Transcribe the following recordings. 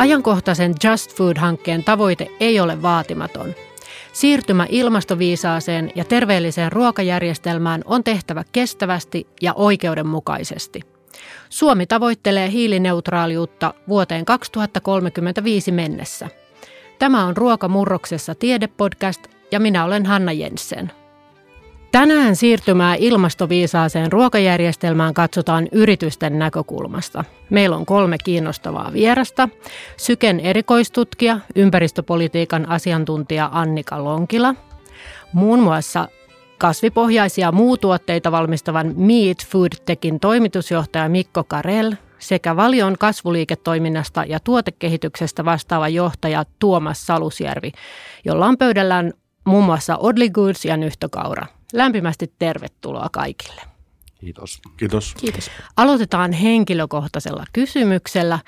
Ajankohtaisen Just Food-hankkeen tavoite ei ole vaatimaton. Siirtymä ilmastoviisaaseen ja terveelliseen ruokajärjestelmään on tehtävä kestävästi ja oikeudenmukaisesti. Suomi tavoittelee hiilineutraaliutta vuoteen 2035 mennessä. Tämä on Ruokamurroksessa tiedepodcast ja minä olen Hanna Jensen. Tänään siirtymää ilmastoviisaaseen ruokajärjestelmään katsotaan yritysten näkökulmasta. Meillä on kolme kiinnostavaa vierasta. Syken erikoistutkija, ympäristöpolitiikan asiantuntija Annika Lonkila, muun muassa kasvipohjaisia muutuotteita valmistavan Meat Food Techin toimitusjohtaja Mikko Karel sekä Valion kasvuliiketoiminnasta ja tuotekehityksestä vastaava johtaja Tuomas Salusjärvi, jolla on pöydällään muun muassa Odli Goods ja Nyhtökaura. Lämpimästi tervetuloa kaikille. Kiitos. Kiitos. Kiitos. Aloitetaan henkilökohtaisella kysymyksellä.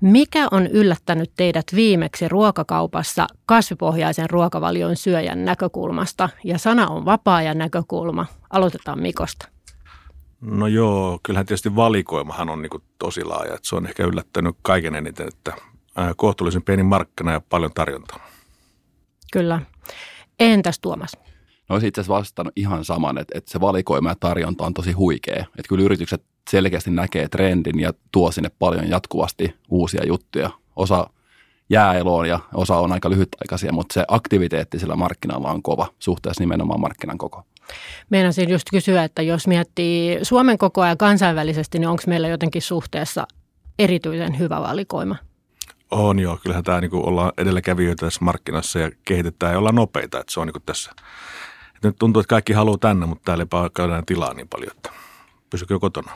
Mikä on yllättänyt teidät viimeksi ruokakaupassa kasvipohjaisen ruokavalion syöjän näkökulmasta? Ja sana on vapaa-ajan näkökulma. Aloitetaan Mikosta. No joo, kyllähän tietysti valikoimahan on niin tosi laaja. Että se on ehkä yllättänyt kaiken eniten, että kohtuullisen pieni markkina ja paljon tarjontaa. Kyllä. Entäs Tuomas? No olisi itse asiassa vastannut ihan saman, että, että se valikoima ja tarjonta on tosi huikea. Että kyllä yritykset selkeästi näkee trendin ja tuo sinne paljon jatkuvasti uusia juttuja. Osa jää eloon ja osa on aika lyhytaikaisia, mutta se aktiviteetti sillä markkinalla on kova suhteessa nimenomaan markkinan koko. Meinasin just kysyä, että jos miettii Suomen kokoa ja kansainvälisesti, niin onko meillä jotenkin suhteessa erityisen hyvä valikoima? On joo, kyllähän tämä niin ollaan edelläkävijöitä tässä markkinassa ja kehitetään ja ollaan nopeita, että se on niin tässä. Nyt tuntuu, että kaikki haluaa tänne, mutta täällä ei käydään tilaa niin paljon, että pysykö kotona.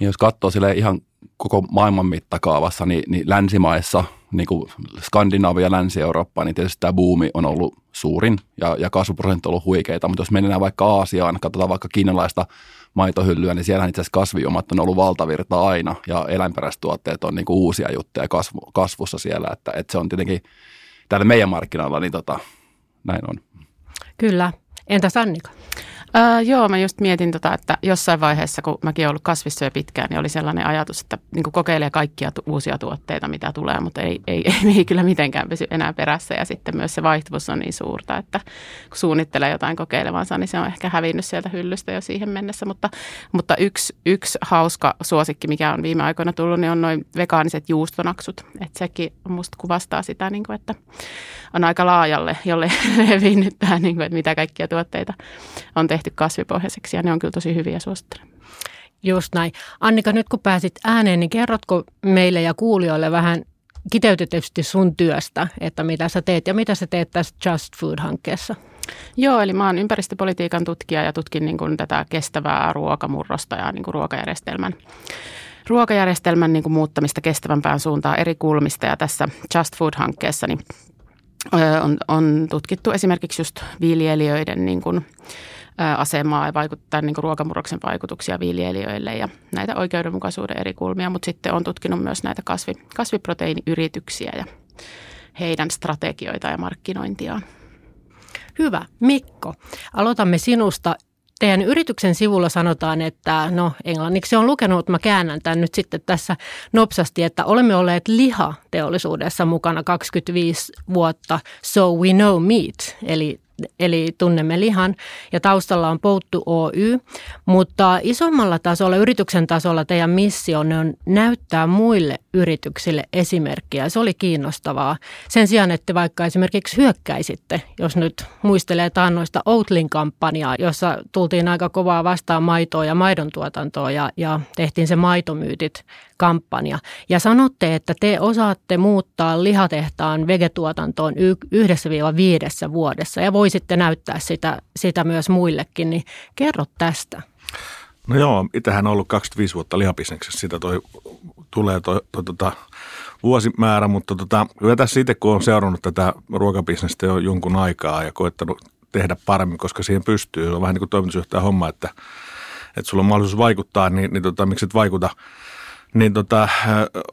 Ja jos katsoo sille ihan koko maailman mittakaavassa, niin, niin länsimaissa, niin kuin Skandinavia ja Länsi-Eurooppa, niin tietysti tämä buumi on ollut suurin ja, ja kasvuprosentti on ollut huikeita. Mutta jos mennään vaikka Aasiaan, katsotaan vaikka kiinalaista maitohyllyä, niin siellähän itse asiassa kasvijuomat on ollut valtavirta aina ja eläinperäistuotteet on niin kuin uusia juttuja kasvu, kasvussa siellä, että, että se on tietenkin täällä meidän markkinoilla, niin tota, näin on. Kyllä. Entäs Annika? Äh, joo, mä just mietin, tota, että jossain vaiheessa, kun mäkin olen ollut jo pitkään, niin oli sellainen ajatus, että niin kokeilee kaikkia tu- uusia tuotteita, mitä tulee, mutta ei, ei, ei, ei kyllä mitenkään pysy enää perässä. Ja sitten myös se vaihtuvuus on niin suurta, että kun suunnittelee jotain kokeilevansa, niin se on ehkä hävinnyt sieltä hyllystä jo siihen mennessä. Mutta, mutta yksi, yksi hauska suosikki, mikä on viime aikoina tullut, niin on noin vegaaniset juustonaksut. Että sekin musta kuvastaa sitä, niin kuin, että on aika laajalle, jolle levinnyt tämä, niin kuin, että mitä kaikkia tuotteita on tehty kasvipohjaiseksi ja ne on kyllä tosi hyviä suosittelen. Just näin. Annika, nyt kun pääsit ääneen, niin kerrotko meille ja kuulijoille vähän kiteytetysti sun työstä, että mitä sä teet ja mitä sä teet tässä Just Food-hankkeessa? Joo, eli mä oon ympäristöpolitiikan tutkija ja tutkin niin kuin tätä kestävää ruokamurrosta ja niin kuin ruokajärjestelmän ruokajärjestelmän niin kuin muuttamista kestävämpään suuntaan eri kulmista. Ja tässä Just Food-hankkeessa niin on, on tutkittu esimerkiksi just viljelijöiden niin kuin, asemaa ja vaikuttaa niin kuin ruokamurroksen vaikutuksia viljelijöille ja näitä oikeudenmukaisuuden eri kulmia, mutta sitten on tutkinut myös näitä kasvi, kasviproteiiniyrityksiä ja heidän strategioita ja markkinointiaan. Hyvä. Mikko, aloitamme sinusta. Teidän yrityksen sivulla sanotaan, että no englanniksi on lukenut, mutta mä käännän tämän nyt sitten tässä nopsasti, että olemme olleet lihateollisuudessa mukana 25 vuotta, so we know meat, eli eli tunnemme lihan, ja taustalla on Pouttu Oy. Mutta isommalla tasolla, yrityksen tasolla teidän missio on näyttää muille yrityksille esimerkkiä. Se oli kiinnostavaa. Sen sijaan, että vaikka esimerkiksi hyökkäisitte, jos nyt muistelee taannoista Outlin kampanjaa, jossa tultiin aika kovaa vastaan maitoa ja maidon tuotantoa ja, ja tehtiin se maitomyytit kampanja. Ja sanotte, että te osaatte muuttaa lihatehtaan vegetuotantoon yhdessä viiva viidessä vuodessa ja voisitte näyttää sitä, sitä myös muillekin, niin kerro tästä. No joo, itsehän on ollut 25 vuotta lihabisneksessä, sitä toi, tulee toi, toi, tota, vuosimäärä, mutta tota, kyllä tässä itse kun on seurannut tätä ruokabisnestä jo jonkun aikaa ja koettanut tehdä paremmin, koska siihen pystyy, on vähän niin kuin toimitusjohtaja homma, että, että sulla on mahdollisuus vaikuttaa, niin, niin tota, miksi et vaikuta – niin tota, äh,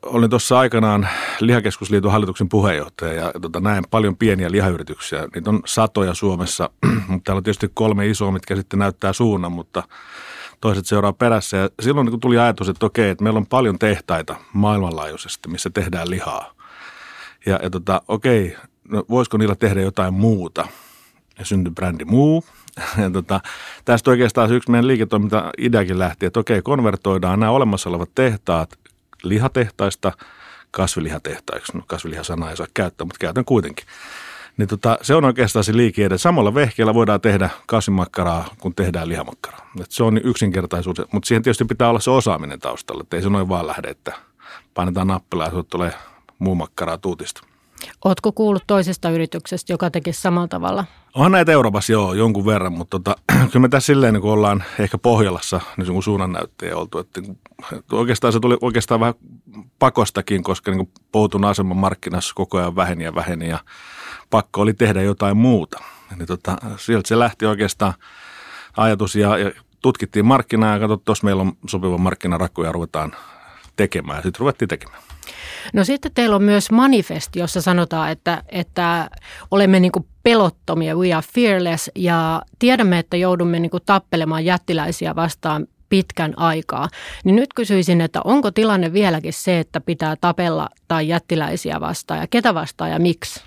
olin tuossa aikanaan Lihakeskusliiton hallituksen puheenjohtaja ja tota, näen paljon pieniä lihayrityksiä. Niitä on satoja Suomessa, mutta täällä on tietysti kolme isoa, mitkä sitten näyttää suunnan, mutta toiset seuraa perässä. Ja silloin kun tuli ajatus, että okei, että meillä on paljon tehtaita maailmanlaajuisesti, missä tehdään lihaa. Ja, ja tota, okei, no voisiko niillä tehdä jotain muuta? Ja syntyi brändi Muu. Ja tota, tästä oikeastaan yksi meidän liiketoiminta-ideakin lähti, että okei, konvertoidaan nämä olemassa olevat tehtaat lihatehtaista kasvilihatehtaiksi. No kasvilihasana ei saa käyttää, mutta käytän kuitenkin. Niin tota, se on oikeastaan se liike, että samalla vehkeellä voidaan tehdä kasvimakkaraa, kun tehdään lihamakkaraa. Et se on yksinkertaisuus, mutta siihen tietysti pitää olla se osaaminen taustalla, että ei se noin vaan lähde, että painetaan nappila ja tulee muu makkaraa tuutista. Oletko kuullut toisesta yrityksestä, joka teki samalla tavalla? Onhan näitä Euroopassa joo jonkun verran, mutta tota, kyllä me tässä silleen niin kun ollaan ehkä Pohjolassa niin suunnannäyttäjä oltu. Että, että oikeastaan se tuli oikeastaan vähän pakostakin, koska niin poutun aseman markkinassa koko ajan väheni ja väheni ja pakko oli tehdä jotain muuta. Niin tota, sieltä se lähti oikeastaan ajatus ja, ja tutkittiin markkinaa ja katsottiin, tuossa meillä on sopiva markkinarakku ja ruvetaan tekemään. Sitten ruvettiin tekemään. No sitten teillä on myös manifest, jossa sanotaan, että, että olemme niin kuin pelottomia, we are fearless ja tiedämme, että joudumme niin kuin tappelemaan jättiläisiä vastaan pitkän aikaa. Niin nyt kysyisin, että onko tilanne vieläkin se, että pitää tapella tai jättiläisiä vastaan ja ketä vastaan ja miksi?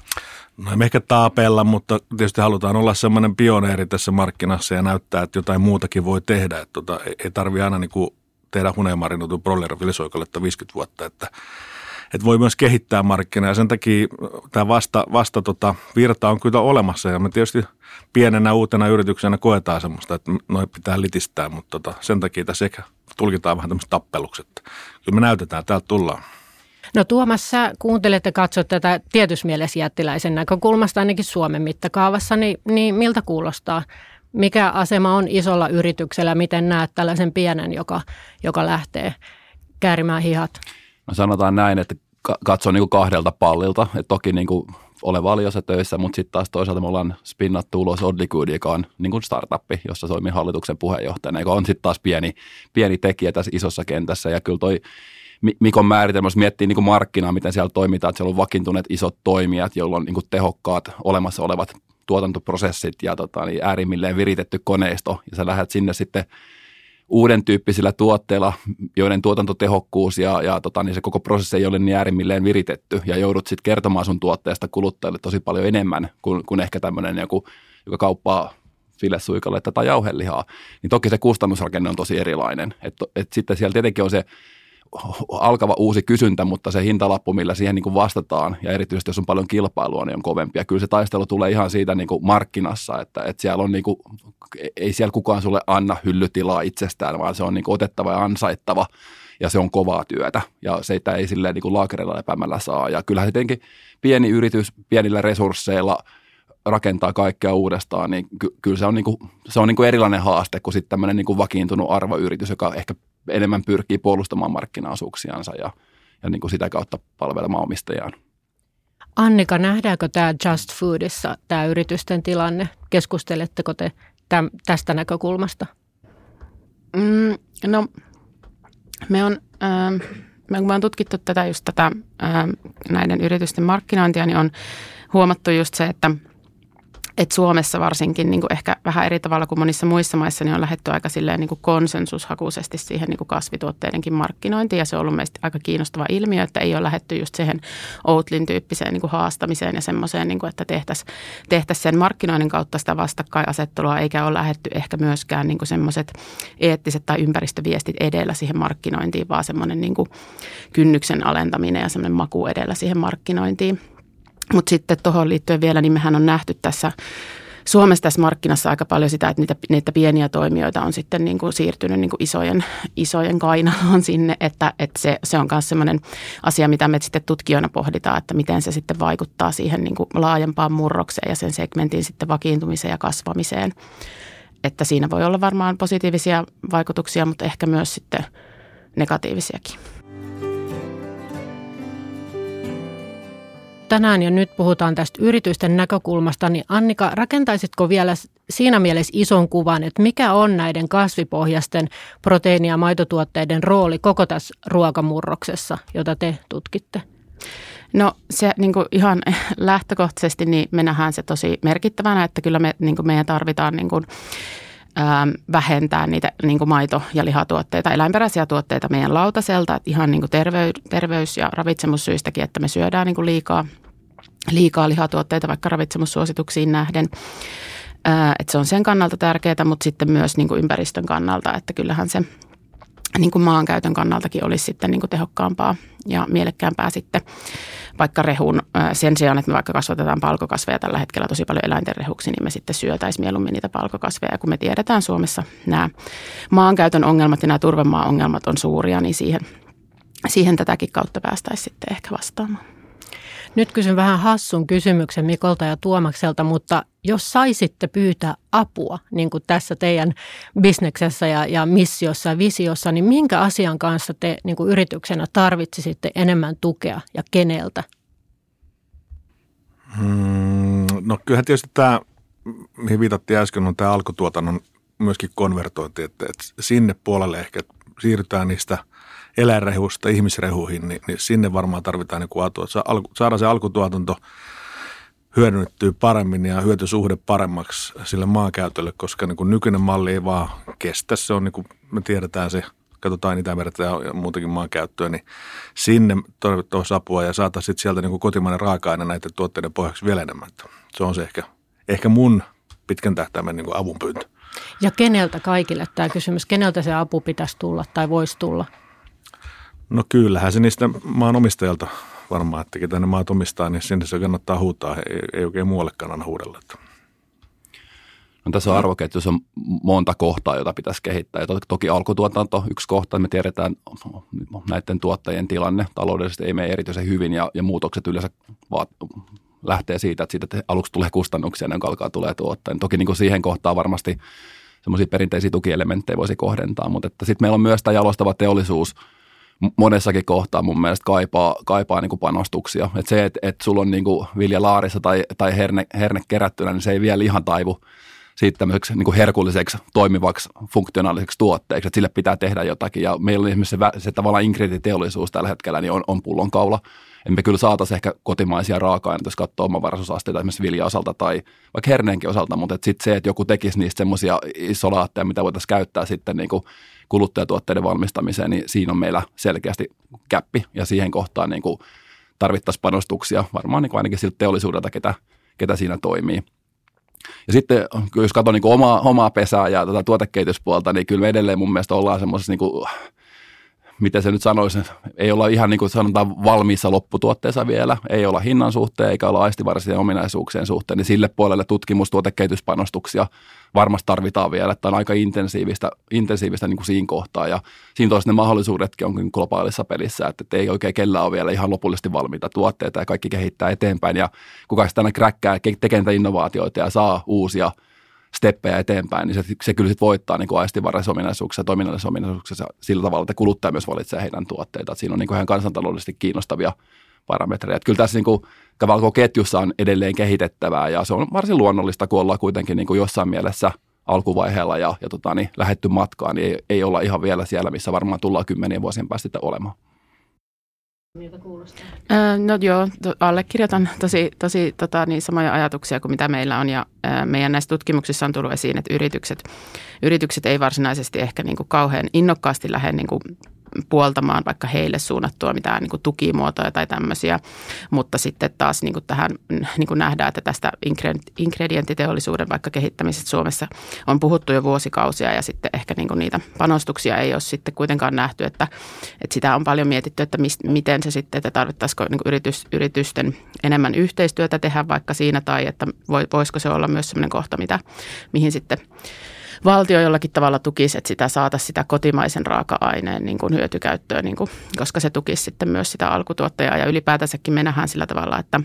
No emme ehkä taapella, mutta tietysti halutaan olla semmoinen pioneeri tässä markkinassa ja näyttää, että jotain muutakin voi tehdä. Että tota, ei tarvi aina niin kuin tehdä huneemarinutun broilerin 50 vuotta, että että voi myös kehittää markkinaa ja sen takia tämä vasta, vasta tota, virta on kyllä olemassa ja me tietysti pienenä uutena yrityksenä koetaan semmoista, että noin pitää litistää, mutta tota, sen takia tässä ehkä tulkitaan vähän tämmöistä tappelukset. Kyllä me näytetään, täältä tullaan. No Tuomas, sä kuuntelet ja katsot tätä tietysmielessä jättiläisen näkökulmasta ainakin Suomen mittakaavassa, niin, niin miltä kuulostaa? Mikä asema on isolla yrityksellä? Miten näet tällaisen pienen, joka, joka lähtee käärimään hihat? No sanotaan näin, että katso niin kahdelta pallilta. Et toki niin kuin olen valiossa töissä, mutta sitten taas toisaalta me ollaan spinnattu ulos Odlikud, joka on niin kuin startuppi, jossa toimin hallituksen puheenjohtajana, joka on sitten taas pieni, pieni tekijä tässä isossa kentässä. Ja kyllä toi Mikon määritelmä, jos miettii niin kuin markkinaa, miten siellä toimitaan, että siellä on vakiintuneet isot toimijat, joilla on niin kuin tehokkaat olemassa olevat tuotantoprosessit ja tota, niin äärimmilleen viritetty koneisto, ja sä lähdet sinne sitten uuden tyyppisillä tuotteilla, joiden tuotantotehokkuus ja, ja tota, niin se koko prosessi ei ole niin äärimmilleen viritetty ja joudut sitten kertomaan sun tuotteesta kuluttajille tosi paljon enemmän kuin, kuin ehkä tämmöinen joku, joka kauppaa filesuikalle tai jauhelihaa, niin toki se kustannusrakenne on tosi erilainen. Et, et sitten siellä tietenkin on se alkava uusi kysyntä, mutta se hintalappu, millä siihen niin kuin vastataan, ja erityisesti jos on paljon kilpailua, niin on kovempi. Ja kyllä se taistelu tulee ihan siitä niin kuin markkinassa, että, että siellä on niin kuin, ei siellä kukaan sulle anna hyllytilaa itsestään, vaan se on niin kuin otettava ja ansaittava, ja se on kovaa työtä, ja se ei silleen niin kuin laakereilla epämällä saa. Ja kyllähän tietenkin pieni yritys pienillä resursseilla rakentaa kaikkea uudestaan, niin ky- kyllä se on, niin kuin, se on niin kuin erilainen haaste kuin sitten tämmöinen niin kuin vakiintunut arvoyritys, joka ehkä enemmän pyrkii puolustamaan markkinaosuuksiansa ja, ja niin kuin sitä kautta palvelemaan omistajaan. Annika, nähdäänkö tämä Just Foodissa, tämä yritysten tilanne? Keskusteletteko te täm, tästä näkökulmasta? Mm, no, me on, ähm, me, kun me on tutkittu tätä just tätä ähm, näiden yritysten markkinointia, niin on huomattu just se, että – et Suomessa varsinkin niin kuin ehkä vähän eri tavalla kuin monissa muissa maissa, niin on lähdetty aika silleen niin kuin konsensushakuisesti siihen niin kuin kasvituotteidenkin markkinointiin. Ja se on ollut meistä aika kiinnostava ilmiö, että ei ole lähdetty just siihen Outlin tyyppiseen niin kuin haastamiseen ja semmoiseen, niin kuin, että tehtäisiin tehtäisi sen markkinoinnin kautta sitä vastakkainasettelua, eikä ole lähdetty ehkä myöskään niin semmoiset eettiset tai ympäristöviestit edellä siihen markkinointiin, vaan semmoinen niin kynnyksen alentaminen ja semmoinen maku edellä siihen markkinointiin. Mutta sitten tuohon liittyen vielä, niin mehän on nähty tässä Suomessa tässä markkinassa aika paljon sitä, että niitä, niitä pieniä toimijoita on sitten niin kuin siirtynyt niin kuin isojen, isojen kainaloon sinne, että, että se, se on myös sellainen asia, mitä me sitten tutkijoina pohditaan, että miten se sitten vaikuttaa siihen niin kuin laajempaan murrokseen ja sen segmentin sitten vakiintumiseen ja kasvamiseen. Että siinä voi olla varmaan positiivisia vaikutuksia, mutta ehkä myös sitten negatiivisiakin. Tänään ja nyt puhutaan tästä yritysten näkökulmasta, niin Annika, rakentaisitko vielä siinä mielessä ison kuvan, että mikä on näiden kasvipohjaisten proteiini- ja maitotuotteiden rooli koko tässä ruokamurroksessa, jota te tutkitte? No se niin kuin ihan lähtökohtaisesti niin me nähdään se tosi merkittävänä, että kyllä me, niin kuin meidän tarvitaan niin kuin, vähentää niitä niin kuin maito- ja lihatuotteita, eläinperäisiä tuotteita meidän lautaselta, että ihan niin kuin terveys, terveys- ja ravitsemussyistäkin, että me syödään niin kuin liikaa – liikaa lihatuotteita vaikka ravitsemussuosituksiin nähden. Että se on sen kannalta tärkeää, mutta sitten myös niin kuin ympäristön kannalta, että kyllähän se niin kuin maankäytön kannaltakin olisi sitten niin kuin tehokkaampaa ja mielekkäämpää sitten vaikka rehun sen sijaan, että me vaikka kasvatetaan palkokasveja tällä hetkellä tosi paljon eläinten rehuksi, niin me sitten syötäisiin mieluummin niitä palkokasveja. kun me tiedetään Suomessa nämä maankäytön ongelmat ja nämä turvemaa-ongelmat on suuria, niin siihen, siihen tätäkin kautta päästäisiin sitten ehkä vastaamaan. Nyt kysyn vähän hassun kysymyksen Mikolta ja Tuomakselta, mutta jos saisitte pyytää apua, niin kuin tässä teidän bisneksessä ja, ja missiossa ja visiossa, niin minkä asian kanssa te niin kuin yrityksenä tarvitsisitte enemmän tukea ja keneltä? Hmm, no kyllähän tietysti tämä, mihin viitattiin äsken, on tämä alkutuotannon myöskin konvertointi, että, että sinne puolelle ehkä siirrytään niistä – eläinrehusta ihmisrehuihin, niin, niin sinne varmaan tarvitaan niin atua. Saada se alkutuotanto hyödynnettyä paremmin ja hyötysuhde paremmaksi sille maankäytölle, koska niin kuin nykyinen malli ei vaan kestä. Se on niin kuin me tiedetään se, katsotaan Itämerta ja muutenkin maankäyttöä, niin sinne tarvittaisiin apua ja saataisiin sieltä niin kuin kotimainen raaka-aine näiden tuotteiden pohjaksi vielä enemmän. Se on se ehkä, ehkä mun pitkän tähtäimen niin avun pyyntö. Ja keneltä kaikille tämä kysymys, keneltä se apu pitäisi tulla tai voisi tulla? No kyllähän se niistä maanomistajalta varmaan, että ketä ne maat omistaa, niin sinne se kannattaa huutaa. Ei, ei oikein muuallekaan aina huudella. No, tässä on arvoketjussa on monta kohtaa, jota pitäisi kehittää. Ja toki alkutuotanto yksi kohta, me tiedetään näiden tuottajien tilanne. Taloudellisesti ei mene erityisen hyvin ja, ja muutokset yleensä vaat, lähtee siitä, että siitä aluksi tulee kustannuksia, kuin alkaa tulee tuottaa. Toki niin kuin siihen kohtaan varmasti semmoisia perinteisiä tukielementtejä voisi kohdentaa, mutta sitten meillä on myös tämä jalostava teollisuus – monessakin kohtaa mun mielestä kaipaa, kaipaa niin kuin panostuksia. Et se, että et sulla on niin kuin vilja laarissa tai, tai herne, herne kerättynä, niin se ei vielä ihan taivu siitä tämmöiseksi niin kuin herkulliseksi, toimivaksi, funktionaaliseksi tuotteeksi, että sille pitää tehdä jotakin. Ja meillä on esimerkiksi se, se tavallaan ingrediteollisuus tällä hetkellä, niin on, on pullonkaula. Emme kyllä saataisiin ehkä kotimaisia raaka-aineita, jos katsoo omavaraisuusasteita esimerkiksi vilja-osalta tai vaikka herneenkin osalta, mutta sitten se, että joku tekisi niistä semmoisia isolaatteja, mitä voitaisiin käyttää sitten niin kuin kuluttajatuotteiden valmistamiseen, niin siinä on meillä selkeästi käppi ja siihen kohtaan niin kuin tarvittaisiin panostuksia varmaan niin kuin ainakin siltä teollisuudelta, ketä, ketä siinä toimii. Ja sitten jos katson niin omaa, omaa pesää ja tätä tuotekehityspuolta, niin kyllä me edelleen mun mielestä ollaan semmoisessa niin miten se nyt sanoisi, ei olla ihan niin kuin sanotaan valmiissa lopputuotteessa vielä, ei olla hinnan suhteen eikä olla aistivarsien ominaisuuksien suhteen, niin sille puolelle tutkimus, tuotekehityspanostuksia varmasti tarvitaan vielä, että on aika intensiivistä, intensiivistä niin kuin siinä kohtaa. Ja siinä toisi ne mahdollisuudetkin on globaalissa pelissä, että, että ei oikein kellään ole vielä ihan lopullisesti valmiita tuotteita ja kaikki kehittää eteenpäin. Ja kuka sitä kräkkää, tekee innovaatioita ja saa uusia – steppejä eteenpäin, niin se, se kyllä sitten voittaa niin aistivaraisissa ominaisuuksissa ja toiminnallisissa ominaisuuksissa sillä tavalla, että kuluttaja myös valitsee heidän tuotteita. Että siinä on niin kuin ihan kansantaloudellisesti kiinnostavia parametreja. Että kyllä tässä niin kuin, ketjussa on edelleen kehitettävää ja se on varsin luonnollista, kun ollaan kuitenkin niin kuin jossain mielessä alkuvaiheella ja, ja tota, niin, lähetty matkaan, niin ei, ei olla ihan vielä siellä, missä varmaan tullaan kymmenien vuosien päästä olemaan. Miltä kuulostaa? Äh, no joo, to, allekirjoitan tosi, tosi tota, niin samoja ajatuksia kuin mitä meillä on ja äh, meidän näissä tutkimuksissa on tullut esiin, että yritykset, yritykset ei varsinaisesti ehkä niin kuin kauhean innokkaasti lähde niin kuin puoltamaan vaikka heille suunnattua mitään niin kuin tukimuotoja tai tämmöisiä, mutta sitten taas niin kuin tähän niin kuin nähdään, että tästä ingredienttiteollisuuden vaikka kehittämisestä Suomessa on puhuttu jo vuosikausia ja sitten ehkä niin kuin niitä panostuksia ei ole sitten kuitenkaan nähty, että, että sitä on paljon mietitty, että mis, miten se sitten, että tarvittaisiko niin kuin yritys, yritysten enemmän yhteistyötä tehdä vaikka siinä tai että voisiko se olla myös sellainen kohta, mitä, mihin sitten valtio jollakin tavalla tukisi, että sitä saataisiin sitä kotimaisen raaka-aineen niin kuin hyötykäyttöön, niin kuin, koska se tukisi sitten myös sitä alkutuottajaa. Ja ylipäätänsäkin me nähdään sillä tavalla, että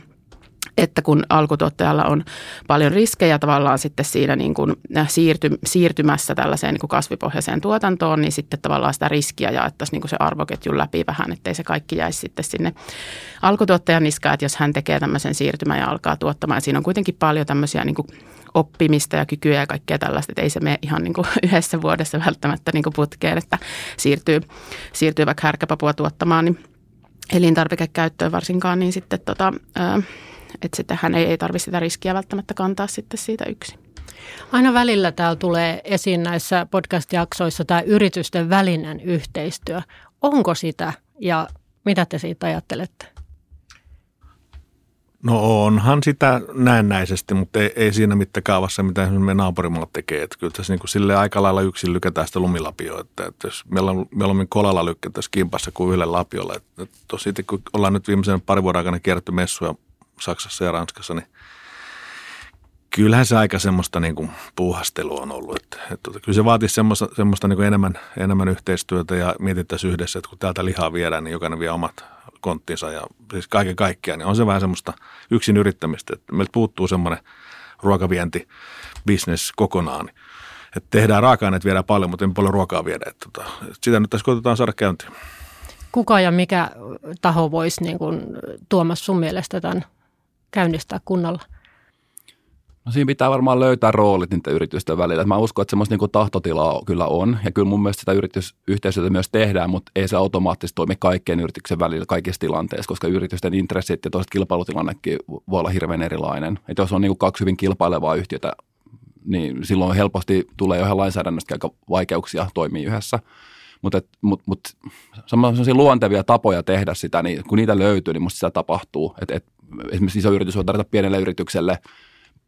että kun alkutuottajalla on paljon riskejä tavallaan sitten siinä niin kuin siirty, siirtymässä tällaiseen niin kuin kasvipohjaiseen tuotantoon, niin sitten tavallaan sitä riskiä jaettaisiin niin kuin se arvoketjun läpi vähän, ettei se kaikki jäisi sitten sinne alkutuottajan niskaan, että jos hän tekee tämmöisen siirtymän ja alkaa tuottamaan. Siinä on kuitenkin paljon tämmöisiä niin kuin oppimista ja kykyjä ja kaikkea tällaista, että ei se mene ihan niin kuin yhdessä vuodessa välttämättä niin kuin putkeen, että siirtyy, siirtyy vaikka härkäpapua tuottamaan, niin elintarvikekäyttöön varsinkaan, niin sitten tota, että sitten hän ei, ei tarvitse sitä riskiä välttämättä kantaa sitten siitä yksin. Aina välillä täällä tulee esiin näissä podcast-jaksoissa tämä yritysten välinen yhteistyö. Onko sitä ja mitä te siitä ajattelette? No onhan sitä näennäisesti, mutta ei, ei siinä mittakaavassa, mitä me naapurimaat tekee. Että kyllä tässä niin kuin sille aika lailla yksin lykätään sitä lumilapioa. Että, että jos meillä on mieluummin kolalla lykkätäisiin kimpassa kuin yhdellä lapiolla. Että, että tosi, kun ollaan nyt viimeisen parin vuoden aikana kierretty messuja Saksassa ja Ranskassa, niin kyllähän se aika semmoista niin kuin puuhastelua on ollut. Että, että, että kyllä se vaatisi semmoista, semmoista niin kuin enemmän, enemmän yhteistyötä ja mietittäisiin yhdessä, että kun täältä lihaa viedään, niin jokainen vie omat konttinsa ja siis kaiken kaikkiaan, niin on se vähän semmoista yksin yrittämistä, että meiltä puuttuu semmoinen ruokavienti business kokonaan. Että tehdään raaka-aineet viedään paljon, mutta ei paljon ruokaa viedä. Että, tota, sitä nyt tässä koitetaan saada käyntiin. Kuka ja mikä taho voisi niin kuin, Tuomas sun mielestä tämän käynnistää kunnolla? No siinä pitää varmaan löytää roolit niiden yritysten välillä. Mä uskon, että semmoista niin tahtotilaa kyllä on. Ja kyllä mun mielestä sitä yritysyhteistyötä myös tehdään, mutta ei se automaattisesti toimi kaikkien yrityksen välillä kaikissa tilanteissa, koska yritysten intressit ja toiset kilpailutilannekin voi olla hirveän erilainen. Että jos on niin kaksi hyvin kilpailevaa yhtiötä, niin silloin helposti tulee jo ihan lainsäädännöstä aika vaikeuksia toimia yhdessä. Mutta mut, mut, sellaisia luontevia tapoja tehdä sitä, niin kun niitä löytyy, niin musta sitä tapahtuu. Et, et, esimerkiksi iso yritys voi tarjota pienelle yritykselle –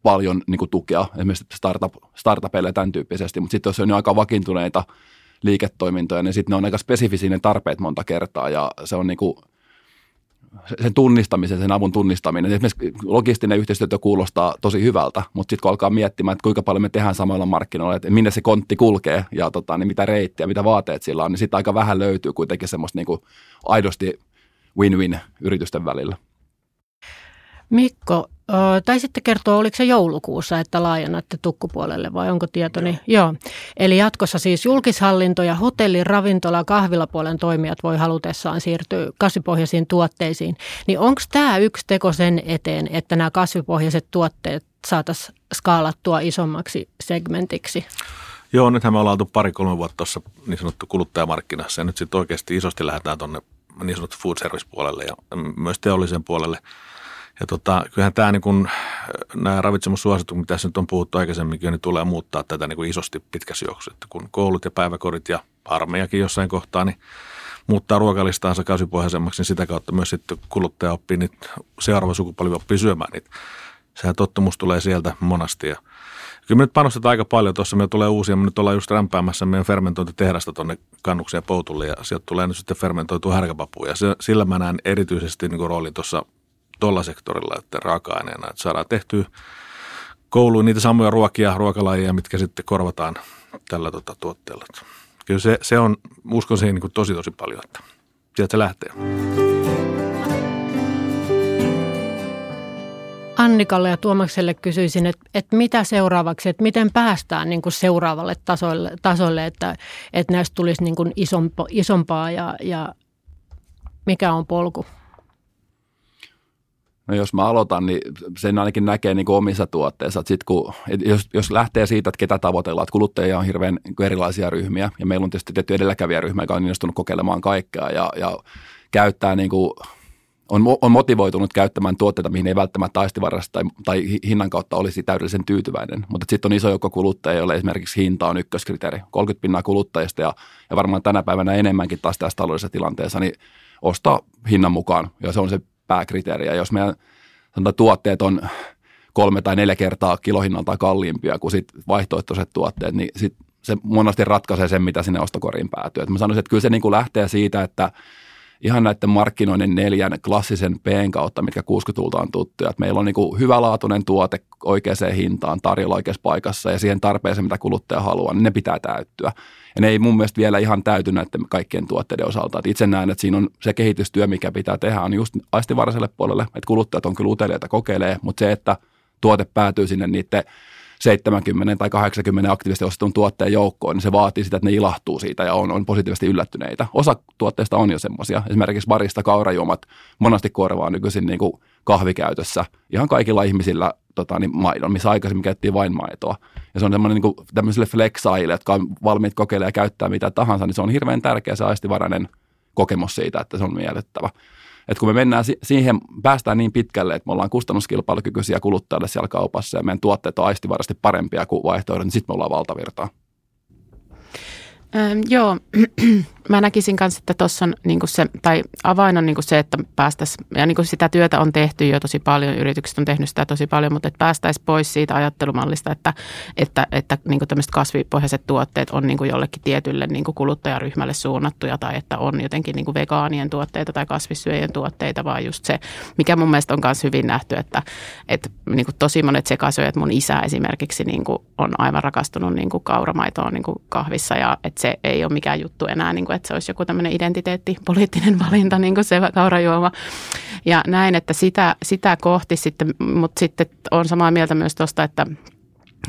paljon niin kuin tukea, esimerkiksi startup, startupeille tämän tyyppisesti, mutta sitten jos on jo aika vakiintuneita liiketoimintoja, niin sitten ne on aika spesifisiä ne tarpeet monta kertaa ja se on niin kuin, sen tunnistamisen, sen avun tunnistaminen. Esimerkiksi logistinen yhteistyö kuulostaa tosi hyvältä, mutta sitten kun alkaa miettimään, että kuinka paljon me tehdään samoilla markkinoilla, että minne se kontti kulkee ja tota, niin mitä reittiä, mitä vaateet sillä on, niin sitten aika vähän löytyy kuitenkin semmoista niin kuin aidosti win-win yritysten välillä. Mikko, tai sitten kertoo, oliko se joulukuussa, että laajennatte tukkupuolelle vai onko tietoni? Joo. Joo. Eli jatkossa siis julkishallinto ja hotelli, ravintola, kahvilapuolen toimijat voi halutessaan siirtyä kasvipohjaisiin tuotteisiin. Niin onko tämä yksi teko sen eteen, että nämä kasvipohjaiset tuotteet saataisiin skaalattua isommaksi segmentiksi? Joo, nythän me ollaan oltu pari-kolme vuotta tuossa niin sanottu kuluttajamarkkinassa ja nyt sitten oikeasti isosti lähdetään tuonne niin sanottu food service puolelle ja myös teollisen puolelle – ja tota, kyllähän tämä niin kun, nämä ravitsemussuositukset, mitä tässä nyt on puhuttu aikaisemminkin, niin tulee muuttaa tätä niin kuin isosti pitkässä juoksussa. Että kun koulut ja päiväkodit ja armeijakin jossain kohtaa, niin muuttaa ruokalistaansa kasvipohjaisemmaksi, niin sitä kautta myös sitten kuluttaja oppii, niin seuraava sukupolvi oppii syömään niitä. Sehän tottumus tulee sieltä monasti ja Kyllä me nyt panostetaan aika paljon. Tuossa meillä tulee uusia, me nyt ollaan just rämpäämässä meidän fermentointitehdasta tuonne kannukseen poutulle ja sieltä tulee nyt sitten fermentoitua härkäpapuja. Sillä mä näen erityisesti niin roolin tuossa tuolla sektorilla, että raaka-aineena, että saadaan tehtyä kouluun niitä samoja ruokia, ruokalajeja, mitkä sitten korvataan tällä tota, tuotteella. Kyllä se, se on, uskon siihen niin tosi tosi paljon, että sieltä se lähtee. Annikalle ja Tuomakselle kysyisin, että, että mitä seuraavaksi, että miten päästään niin kuin seuraavalle tasolle, tasolle että, että näistä tulisi niin kuin isompa, isompaa ja, ja mikä on polku? No jos mä aloitan, niin sen ainakin näkee niin kuin omissa tuotteissa. sit kun, jos, jos lähtee siitä, että ketä tavoitellaan, että kuluttajia on hirveän erilaisia ryhmiä ja meillä on tietysti tietty edelläkävijäryhmä, joka on innostunut kokeilemaan kaikkea ja, ja käyttää niin kuin, on, on motivoitunut käyttämään tuotteita, mihin ei välttämättä aistivarasta tai, tai hinnan kautta olisi täydellisen tyytyväinen. Mutta sitten on iso joukko kuluttajia, joille esimerkiksi hinta on ykköskriteeri. 30 pinnaa kuluttajista ja, ja varmaan tänä päivänä enemmänkin taas tässä taloudellisessa tilanteessa, niin ostaa hinnan mukaan ja se on se pääkriteeri. Ja jos meidän sanotaan, tuotteet on kolme tai neljä kertaa kilohinnalta kalliimpia kuin sit vaihtoehtoiset tuotteet, niin sit se monesti ratkaisee sen, mitä sinne ostokoriin päätyy. Et mä sanoisin, että kyllä se niin kuin lähtee siitä, että ihan näiden markkinoinnin neljän klassisen p kautta, mitkä 60-luvulta on tuttuja. Meillä on niin hyvälaatuinen tuote oikeaan hintaan tarjolla oikeassa paikassa ja siihen tarpeeseen, mitä kuluttaja haluaa, niin ne pitää täyttyä. Ja ne ei mun mielestä vielä ihan täyty näiden kaikkien tuotteiden osalta. Et itse näen, että siinä on se kehitystyö, mikä pitää tehdä, on just aistivaraselle puolelle, että kuluttajat on kyllä uteliaita kokeilee, mutta se, että tuote päätyy sinne niiden 70 tai 80 aktiivisesti ostetun tuotteen joukkoon, niin se vaatii sitä, että ne ilahtuu siitä ja on, on positiivisesti yllättyneitä. Osa tuotteista on jo semmoisia. Esimerkiksi barista kaurajuomat monasti korvaa nykyisin niin kuin kahvikäytössä ihan kaikilla ihmisillä tota, niin maidon, missä aikaisemmin käytettiin vain maitoa. Ja se on semmoinen niin kuin tämmöisille flexaille, jotka on valmiit kokeilemaan ja käyttää mitä tahansa, niin se on hirveän tärkeä se aistivarainen kokemus siitä, että se on miellyttävä. Et kun me mennään siihen, päästään niin pitkälle, että me ollaan kustannuskilpailukykyisiä kuluttajille siellä kaupassa ja meidän tuotteet on aistivarasti parempia kuin vaihtoehdot, niin sitten me ollaan valtavirtaa. Ähm, joo, mä näkisin kanssa, että tuossa on niinku se, tai avain on niinku se, että päästäisiin, ja niinku sitä työtä on tehty jo tosi paljon, yritykset on tehnyt sitä tosi paljon, mutta että päästäisiin pois siitä ajattelumallista, että, että, että niinku tämmöiset kasvipohjaiset tuotteet on niinku jollekin tietylle niinku kuluttajaryhmälle suunnattuja, tai että on jotenkin niinku vegaanien tuotteita tai kasvissyöjien tuotteita, vaan just se, mikä mun mielestä on myös hyvin nähty, että, että niinku tosi monet sekasyöjät, mun isä esimerkiksi niinku on aivan rakastunut niinku kauramaitoon niinku kahvissa, ja että se ei ole mikään juttu enää, niinku, että se olisi joku tämmöinen identiteettipoliittinen valinta, niin kuin se kaurajuoma. Ja näin, että sitä, sitä kohti sitten, mutta sitten on samaa mieltä myös tuosta, että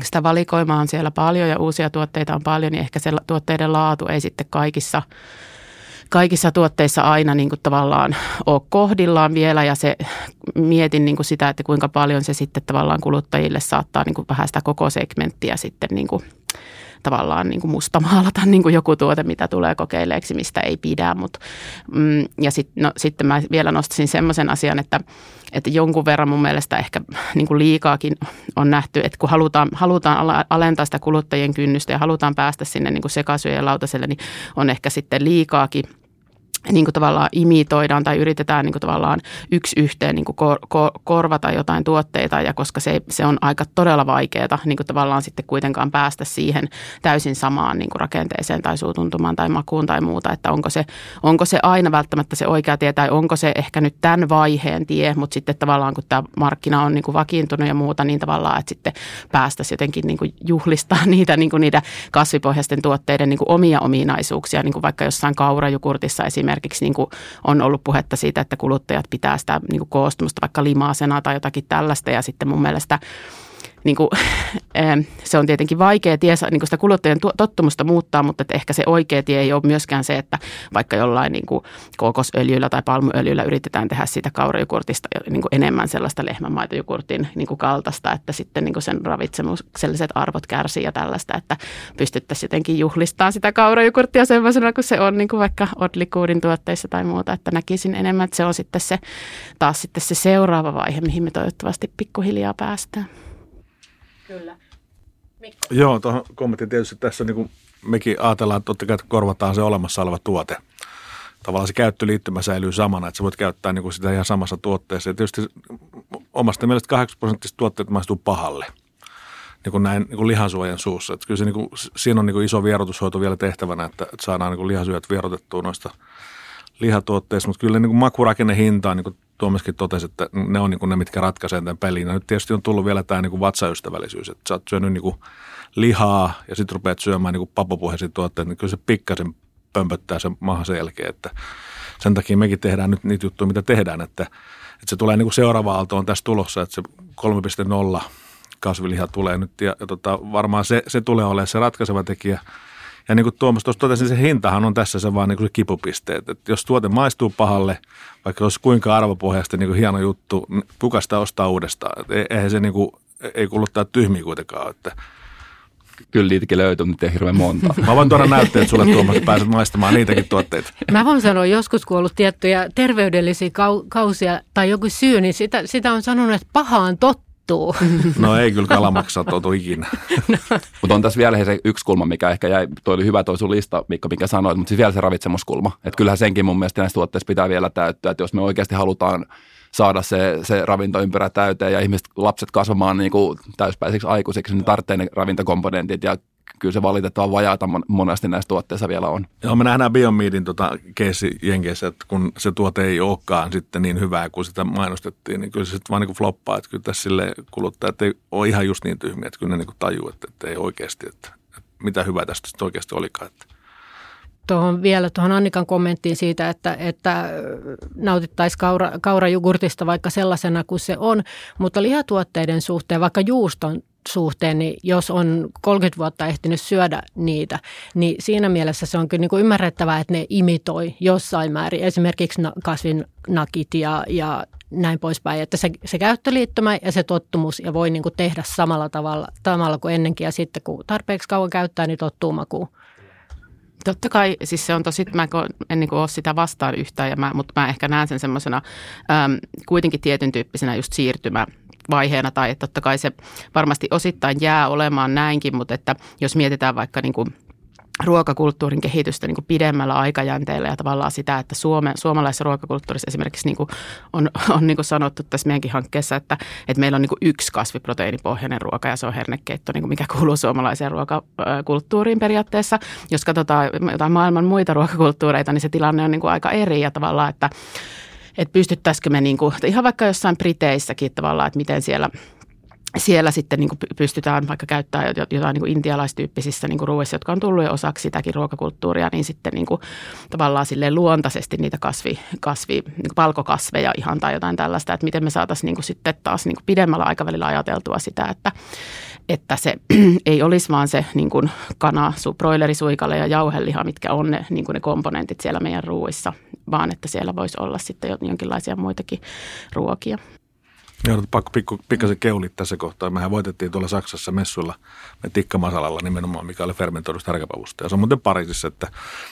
sitä valikoimaa on siellä paljon ja uusia tuotteita on paljon, niin ehkä se tuotteiden laatu ei sitten kaikissa kaikissa tuotteissa aina niin kuin tavallaan ole kohdillaan vielä ja se mietin niin kuin sitä, että kuinka paljon se sitten tavallaan kuluttajille saattaa niin kuin vähän sitä koko segmenttiä sitten niin kuin tavallaan niin kuin mustamaalata niin kuin joku tuote, mitä tulee kokeilleeksi, mistä ei pidä. Mut, mm, ja sit, no, sitten mä vielä nostaisin semmoisen asian, että, että jonkun verran mun mielestä ehkä niin kuin liikaakin on nähty, että kun halutaan, halutaan alentaa sitä kuluttajien kynnystä ja halutaan päästä sinne niin sekasyöjen lautaselle, niin on ehkä sitten liikaakin – niin kuin tavallaan imitoidaan tai yritetään niin kuin tavallaan yksi yhteen niin kuin kor, kor, korvata jotain tuotteita ja koska se, se on aika todella vaikeaa niin kuin tavallaan sitten kuitenkaan päästä siihen täysin samaan niin kuin rakenteeseen tai suutuntumaan tai makuun tai muuta, että onko se, onko se aina välttämättä se oikea tie tai onko se ehkä nyt tämän vaiheen tie, mutta sitten tavallaan kun tämä markkina on niin kuin vakiintunut ja muuta, niin tavallaan, että sitten päästäisiin jotenkin niin kuin juhlistaa niitä, niin kuin niitä kasvipohjaisten tuotteiden niin kuin omia ominaisuuksia, niin kuin vaikka jossain kaurajukurtissa esimerkiksi esimerkiksi niin kuin on ollut puhetta siitä, että kuluttajat pitää sitä niin kuin koostumusta vaikka limaasena tai jotakin tällaista ja sitten mun mielestä niin kuin, se on tietenkin vaikea tie niin kuin sitä kuluttajan tottumusta muuttaa, mutta että ehkä se oikea tie ei ole myöskään se, että vaikka jollain niin kuin tai palmuöljyllä yritetään tehdä siitä kaurajukurtista niin kuin enemmän sellaista lehmänmaitojukurtin niin kuin kaltaista, että sitten niin kuin sen ravitsemukselliset arvot kärsii ja tällaista, että pystyttäisiin jotenkin juhlistamaan sitä kaurajukurttia sellaisena kuin se on niin kuin vaikka Odlikuudin tuotteissa tai muuta, että näkisin enemmän, että se on sitten se taas sitten se seuraava vaihe, mihin me toivottavasti pikkuhiljaa päästään. Kyllä. Mikko. Joo, tuohon kommentti tietysti tässä niin kuin mekin ajatellaan, että totta kai korvataan se olemassa oleva tuote. Tavallaan se käyttöliittymä säilyy samana, että sä voit käyttää niin kuin sitä ihan samassa tuotteessa. Ja tietysti omasta mielestä 80 prosenttista tuotteet maistuu pahalle niin kuin näin niin kuin lihansuojan suussa. Että kyllä se, niin kuin, siinä on niin kuin iso vierotushoito vielä tehtävänä, että, että saadaan niin lihasyöt vierotettua noista lihatuotteista, mutta kyllä niin kuin makurakenne hinta niin kuin Tuomaskin totesi, että ne on niin kuin ne, mitkä ratkaisevat tämän pelin. Ja nyt tietysti on tullut vielä tämä niin kuin vatsaystävällisyys, että sä oot syönyt niin kuin lihaa ja sitten rupeat syömään niin papopohjaisia tuotteita, niin kyllä se pikkasen pömpöttää sen mahan sen jälkeen, että sen takia mekin tehdään nyt niitä juttuja, mitä tehdään, että, että se tulee niin kuin seuraava aalto on tässä tulossa, että se 3.0 kasviliha tulee nyt ja, ja tota, varmaan se, se tulee olemaan se ratkaiseva tekijä – ja niin kuin Tuomas tuossa totesi, niin se hintahan on tässä se vaan niin kuin se kipupisteet. Että jos tuote maistuu pahalle, vaikka olisi kuinka arvopohjaisesti niin kuin hieno juttu, niin kuka sitä ostaa uudestaan. Että e-, eihän se niin kuin, ei kuluttaa tyhmiä kuitenkaan. Että Kyllä niitäkin löytyy, mutta ei hirveän monta. Mä voin tuoda näytteet sulle Tuomas, että pääset maistamaan niitäkin tuotteita. Mä voin sanoa, joskus kun on ollut tiettyjä terveydellisiä kausia tai joku syy, niin sitä, sitä on sanonut, että pahaan totta sattuu. No ei kyllä kalamaksa totu ikinä. no. Mutta on tässä vielä se yksi kulma, mikä ehkä jäi, toi oli hyvä toi sun lista, Mikko, mikä sanoit, mutta siis vielä se ravitsemuskulma. Että kyllähän senkin mun mielestä näissä tuotteissa pitää vielä täyttyä, että jos me oikeasti halutaan saada se, se ravintoympyrä täyteen ja ihmiset, lapset kasvamaan niin kuin täyspäisiksi aikuisiksi, niin tarvitsee ne ravintokomponentit ja kyllä se valitettavan vajaata monesti näissä tuotteissa vielä on. Joo, me nähdään Biomeedin tota keissi Jenkeissä, että kun se tuote ei olekaan sitten niin hyvää kuin sitä mainostettiin, niin kyllä se sitten vaan niin kuin floppaa, että kyllä tässä sille kuluttajat ei ole ihan just niin tyhmiä, että kyllä ne niin kuin tajuu, että, että ei oikeasti, että, että mitä hyvää tästä sitten oikeasti olikaan. Että tuohon vielä tuohon Annikan kommenttiin siitä, että, että nautittaisiin kaura, kaurajugurtista vaikka sellaisena kuin se on, mutta lihatuotteiden suhteen, vaikka juuston suhteen, niin jos on 30 vuotta ehtinyt syödä niitä, niin siinä mielessä se on kyllä niin kuin ymmärrettävää, että ne imitoi jossain määrin. Esimerkiksi kasvinnakit ja, ja näin poispäin, että se, se käyttöliittymä ja se tottumus ja voi niin kuin tehdä samalla tavalla, tavalla kuin ennenkin. Ja sitten kun tarpeeksi kauan käyttää, niin tottuu makuun. Totta kai, siis se on tosi, mä en niin ole sitä vastaan yhtään, ja mä, mutta mä ehkä näen sen semmoisena kuitenkin tietyn tyyppisenä just siirtymä vaiheena tai totta kai se varmasti osittain jää olemaan näinkin, mutta että jos mietitään vaikka niin kuin ruokakulttuurin kehitystä niin kuin pidemmällä aikajänteellä ja tavallaan sitä, että Suome, suomalaisessa ruokakulttuurissa esimerkiksi niin kuin on, on niin kuin sanottu tässä meidänkin hankkeessa, että, että meillä on niin kuin yksi kasviproteiinipohjainen ruoka ja se on hernekeitto, niin kuin mikä kuuluu suomalaiseen ruokakulttuuriin periaatteessa. Jos katsotaan jotain maailman muita ruokakulttuureita, niin se tilanne on niin kuin aika eri ja tavallaan, että että pystyttäisikö me niin kuin, ihan vaikka jossain Briteissäkin tavallaan, että miten siellä siellä sitten niin pystytään vaikka käyttämään jotain niin intialaistyyppisissä niin ruuissa, jotka on tullut jo osaksi sitäkin ruokakulttuuria, niin sitten niin kuin tavallaan silleen luontaisesti niitä kasvi, kasvi niin palkokasveja ihan tai jotain tällaista, että miten me saataisiin niin sitten taas niin pidemmällä aikavälillä ajateltua sitä, että, että se ei olisi vaan se niin kuin kana, broilerisuikale ja jauheliha, mitkä on ne, niin kuin ne komponentit siellä meidän ruuissa, vaan että siellä voisi olla sitten jonkinlaisia muitakin ruokia. Joo, pakko pikku, pikkasen keulit tässä kohtaa. Mehän voitettiin tuolla Saksassa messuilla me tikkamasalalla nimenomaan, mikä oli fermentoidusta härkäpavusta. Ja se on muuten Pariisissa, että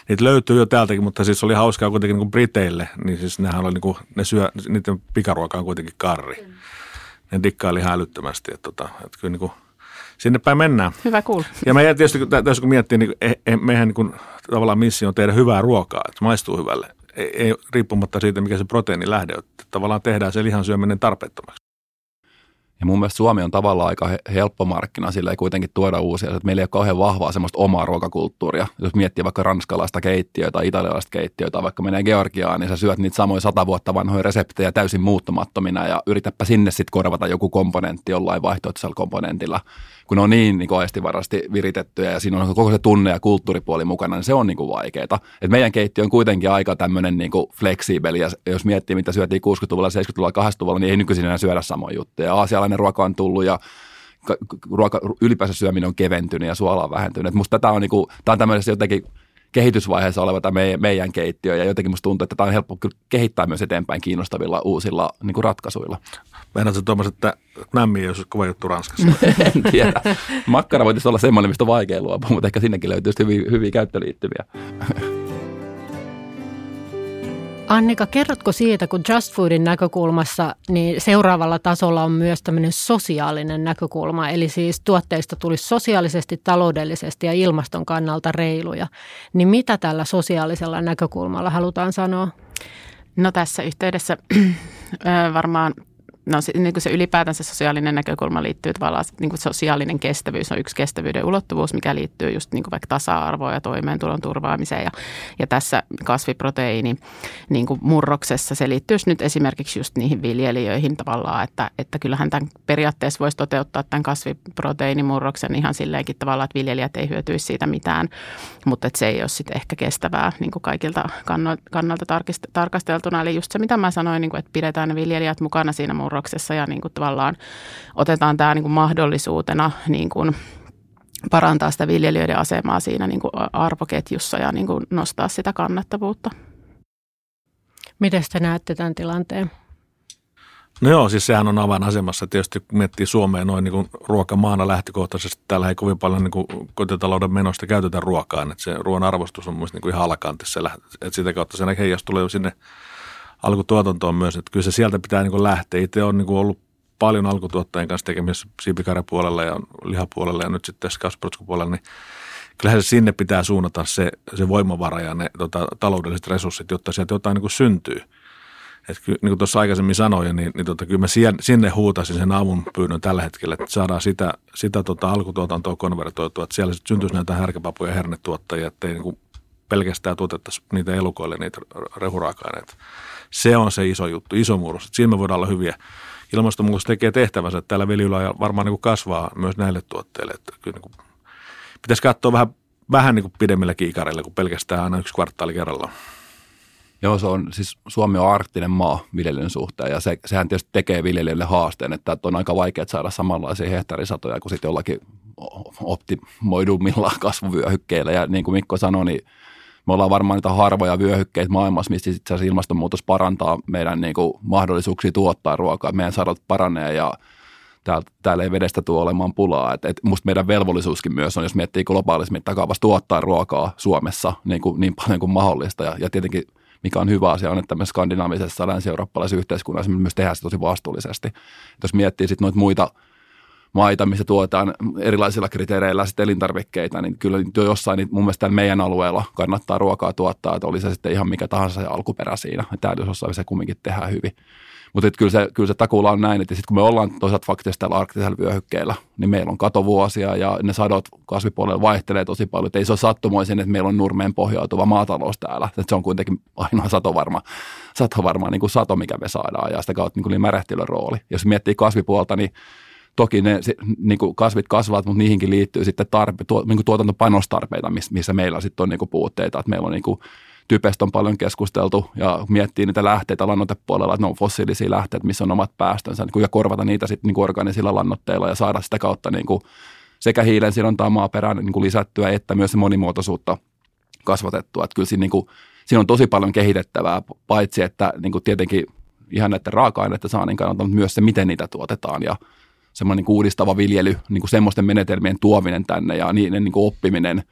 niitä löytyy jo täältäkin, mutta siis oli hauskaa kuitenkin niin kuin Briteille, niin siis nehän oli niin kuin, ne syö, niiden pikaruoka on kuitenkin karri. Ne dikkaili ihan älyttömästi, että, tota, että kyllä niin kuin, sinne päin mennään. Hyvä kuulla. Ja me tietysti, tässä kun miettii, niin e, e, mehän niin kuin, tavallaan missio on tehdä hyvää ruokaa, että maistuu hyvälle. Ei, ei, riippumatta siitä, mikä se proteiini lähde on. Tavallaan tehdään se lihan syöminen tarpeettomaksi. Ja mun mielestä Suomi on tavallaan aika helppo markkina, sillä ei kuitenkin tuoda uusia. Että meillä ei ole kauhean vahvaa semmoista omaa ruokakulttuuria. Jos miettii vaikka ranskalaista keittiöä tai italialaista keittiöä tai vaikka menee Georgiaan, niin sä syöt niitä samoja sata vuotta vanhoja reseptejä täysin muuttumattomina ja yritäpä sinne sitten korvata joku komponentti jollain vaihtoehtoisella komponentilla kun ne on niin, niin aistivarasti viritettyjä ja siinä on koko se tunne ja kulttuuripuoli mukana, niin se on niin kuin vaikeaa. Et meidän keittiö on kuitenkin aika tämmöinen niin kuin fleksibeli ja jos miettii, mitä syötiin 60-luvulla, 70-luvulla, 80-luvulla, niin ei nykyisin enää syödä samoja juttuja. Aasialainen ruoka on tullut ja ruoka, ylipäänsä syöminen on keventynyt ja suola on vähentynyt. Musta tätä on, niin kuin, tämä on tämmöisessä jotenkin kehitysvaiheessa oleva tämä meidän, meidän keittiö ja jotenkin musta tuntuu, että tämä on helppo kehittää myös eteenpäin kiinnostavilla uusilla niin kuin ratkaisuilla. Meinaatko Tuomas, että nämmi olisi kova juttu Ranskassa? en tiedä. Makkara voitaisiin olla semmoinen, mistä on vaikea luopua, mutta ehkä sinnekin löytyisi hyviä, hyviä käyttöliittymiä. Annika, kerrotko siitä, kun Just Foodin näkökulmassa, niin seuraavalla tasolla on myös tämmöinen sosiaalinen näkökulma, eli siis tuotteista tulisi sosiaalisesti, taloudellisesti ja ilmaston kannalta reiluja. Niin mitä tällä sosiaalisella näkökulmalla halutaan sanoa? No tässä yhteydessä varmaan no se, niin kuin se ylipäätänsä sosiaalinen näkökulma liittyy tavallaan, niin kuin sosiaalinen kestävyys on yksi kestävyyden ulottuvuus, mikä liittyy just niin kuin vaikka tasa-arvoon ja toimeentulon turvaamiseen. Ja, ja tässä kasviproteiini niin kuin murroksessa se liittyy nyt esimerkiksi just niihin viljelijöihin tavallaan, että, että kyllähän tämän periaatteessa voisi toteuttaa tämän kasviproteiinimurroksen ihan silleenkin tavallaan, että viljelijät ei hyötyisi siitä mitään, mutta että se ei ole sitten ehkä kestävää niin kuin kaikilta kannalta tarkasteltuna. Eli just se, mitä mä sanoin, niin kuin, että pidetään ne viljelijät mukana siinä murroksessa murroksessa ja niin kuin tavallaan otetaan tämä niin kuin mahdollisuutena niin kuin parantaa sitä viljelijöiden asemaa siinä niin kuin arvoketjussa ja niin kuin nostaa sitä kannattavuutta. Miten te näette tämän tilanteen? No joo, siis sehän on avainasemassa. Tietysti kun miettii Suomea noin niin kuin ruokamaana lähtökohtaisesti, täällä ei kovin paljon niin kuin kotitalouden menosta käytetä ruokaa. Että se ruoan arvostus on mielestäni niin kuin ihan alakantissa. Että sitä kautta se heijastuu sinne alkutuotantoon myös, että kyllä se sieltä pitää niin kuin lähteä. Itse on niin kuin ollut paljon alkutuottajien kanssa tekemisissä siipikarjapuolella ja lihapuolella ja nyt sitten tässä niin kyllähän se sinne pitää suunnata se, se voimavara ja ne tota, taloudelliset resurssit, jotta sieltä jotain niin kuin syntyy. Et niin kuin tuossa aikaisemmin sanoin, niin, niin tota, kyllä mä sinne huutaisin sen avun pyynnön tällä hetkellä, että saadaan sitä, sitä tota, alkutuotantoa konvertoitua, että siellä syntyisi näitä härkäpapuja ja hernetuottajia, ettei niin kuin pelkästään tuotettaisi niitä elukoille niitä rehuraaka-aineita. Se on se iso juttu, iso murros. Siinä me voidaan olla hyviä. Ilmastonmuutos tekee tehtävänsä, että täällä viljelyllä varmaan niin kuin kasvaa myös näille tuotteille. Että kyllä niin kuin, pitäisi katsoa vähän, vähän niin kuin pidemmillä kiikareilla kuin pelkästään aina yksi kvartaali kerrallaan. Joo, se on, siis Suomi on arktinen maa viljelyn suhteen ja se, sehän tietysti tekee viljelijöille haasteen, että on aika vaikea saada samanlaisia hehtaarisatoja kuin sitten jollakin optimoidummilla kasvuvyöhykkeillä. Ja niin kuin Mikko sanoi, niin me ollaan varmaan niitä harvoja vyöhykkeitä maailmassa, mistä itse asiassa ilmastonmuutos parantaa meidän niin kuin, mahdollisuuksia tuottaa ruokaa. Meidän sadot paranee ja täällä, täällä ei vedestä tule olemaan pulaa. Et, et musta meidän velvollisuuskin myös on, jos miettii globaalissa mittakaavassa, tuottaa ruokaa Suomessa niin, kuin, niin paljon kuin mahdollista. Ja, ja tietenkin mikä on hyvä asia, on, että me skandinaavisessa länsi-eurooppalaisessa yhteiskunnassa me myös tehdään se tosi vastuullisesti. Et jos miettii sitten noita muita maita, missä tuotetaan erilaisilla kriteereillä sitten elintarvikkeita, niin kyllä jo jossain niin mun mielestä meidän alueella kannattaa ruokaa tuottaa, että oli se sitten ihan mikä tahansa se alkuperä siinä. Jossain se kumminkin tehdään hyvin. Mutta kyllä se, kyllä se takuulla on näin, että sitten kun me ollaan toisaalta faktisesti täällä arktisella vyöhykkeellä, niin meillä on katovuosia ja ne sadot kasvipuolella vaihtelee tosi paljon. Et ei se ole sattumoisin, että meillä on nurmeen pohjautuva maatalous täällä. Et se on kuitenkin ainoa satovarma, satovarma niin kuin sato, mikä me saadaan ja sitä kautta niin kuin märehtilön rooli. Jos miettii kasvipuolta, niin toki ne niin kuin kasvit kasvavat, mutta niihinkin liittyy sitten tarpe, tuo, niin kuin tuotantopanostarpeita, missä meillä sitten on niin kuin puutteita. Että meillä on niin kuin typestä on paljon keskusteltu ja miettii niitä lähteitä lannoitepuolella, että ne on fossiilisia lähteitä, missä on omat päästönsä, niin ja korvata niitä sitten niin organisilla lannoitteilla ja saada sitä kautta niin kuin sekä hiilen sidontaa maaperään niin kuin lisättyä, että myös se monimuotoisuutta kasvatettua. Että kyllä siinä, niin kuin, siinä on tosi paljon kehitettävää, paitsi että niin kuin tietenkin ihan näiden raaka-aineiden saannin kannalta, mutta myös se, miten niitä tuotetaan ja semmoinen niin uudistava viljely, niin kuin semmoisten menetelmien tuominen tänne ja niiden niin kuin oppiminen,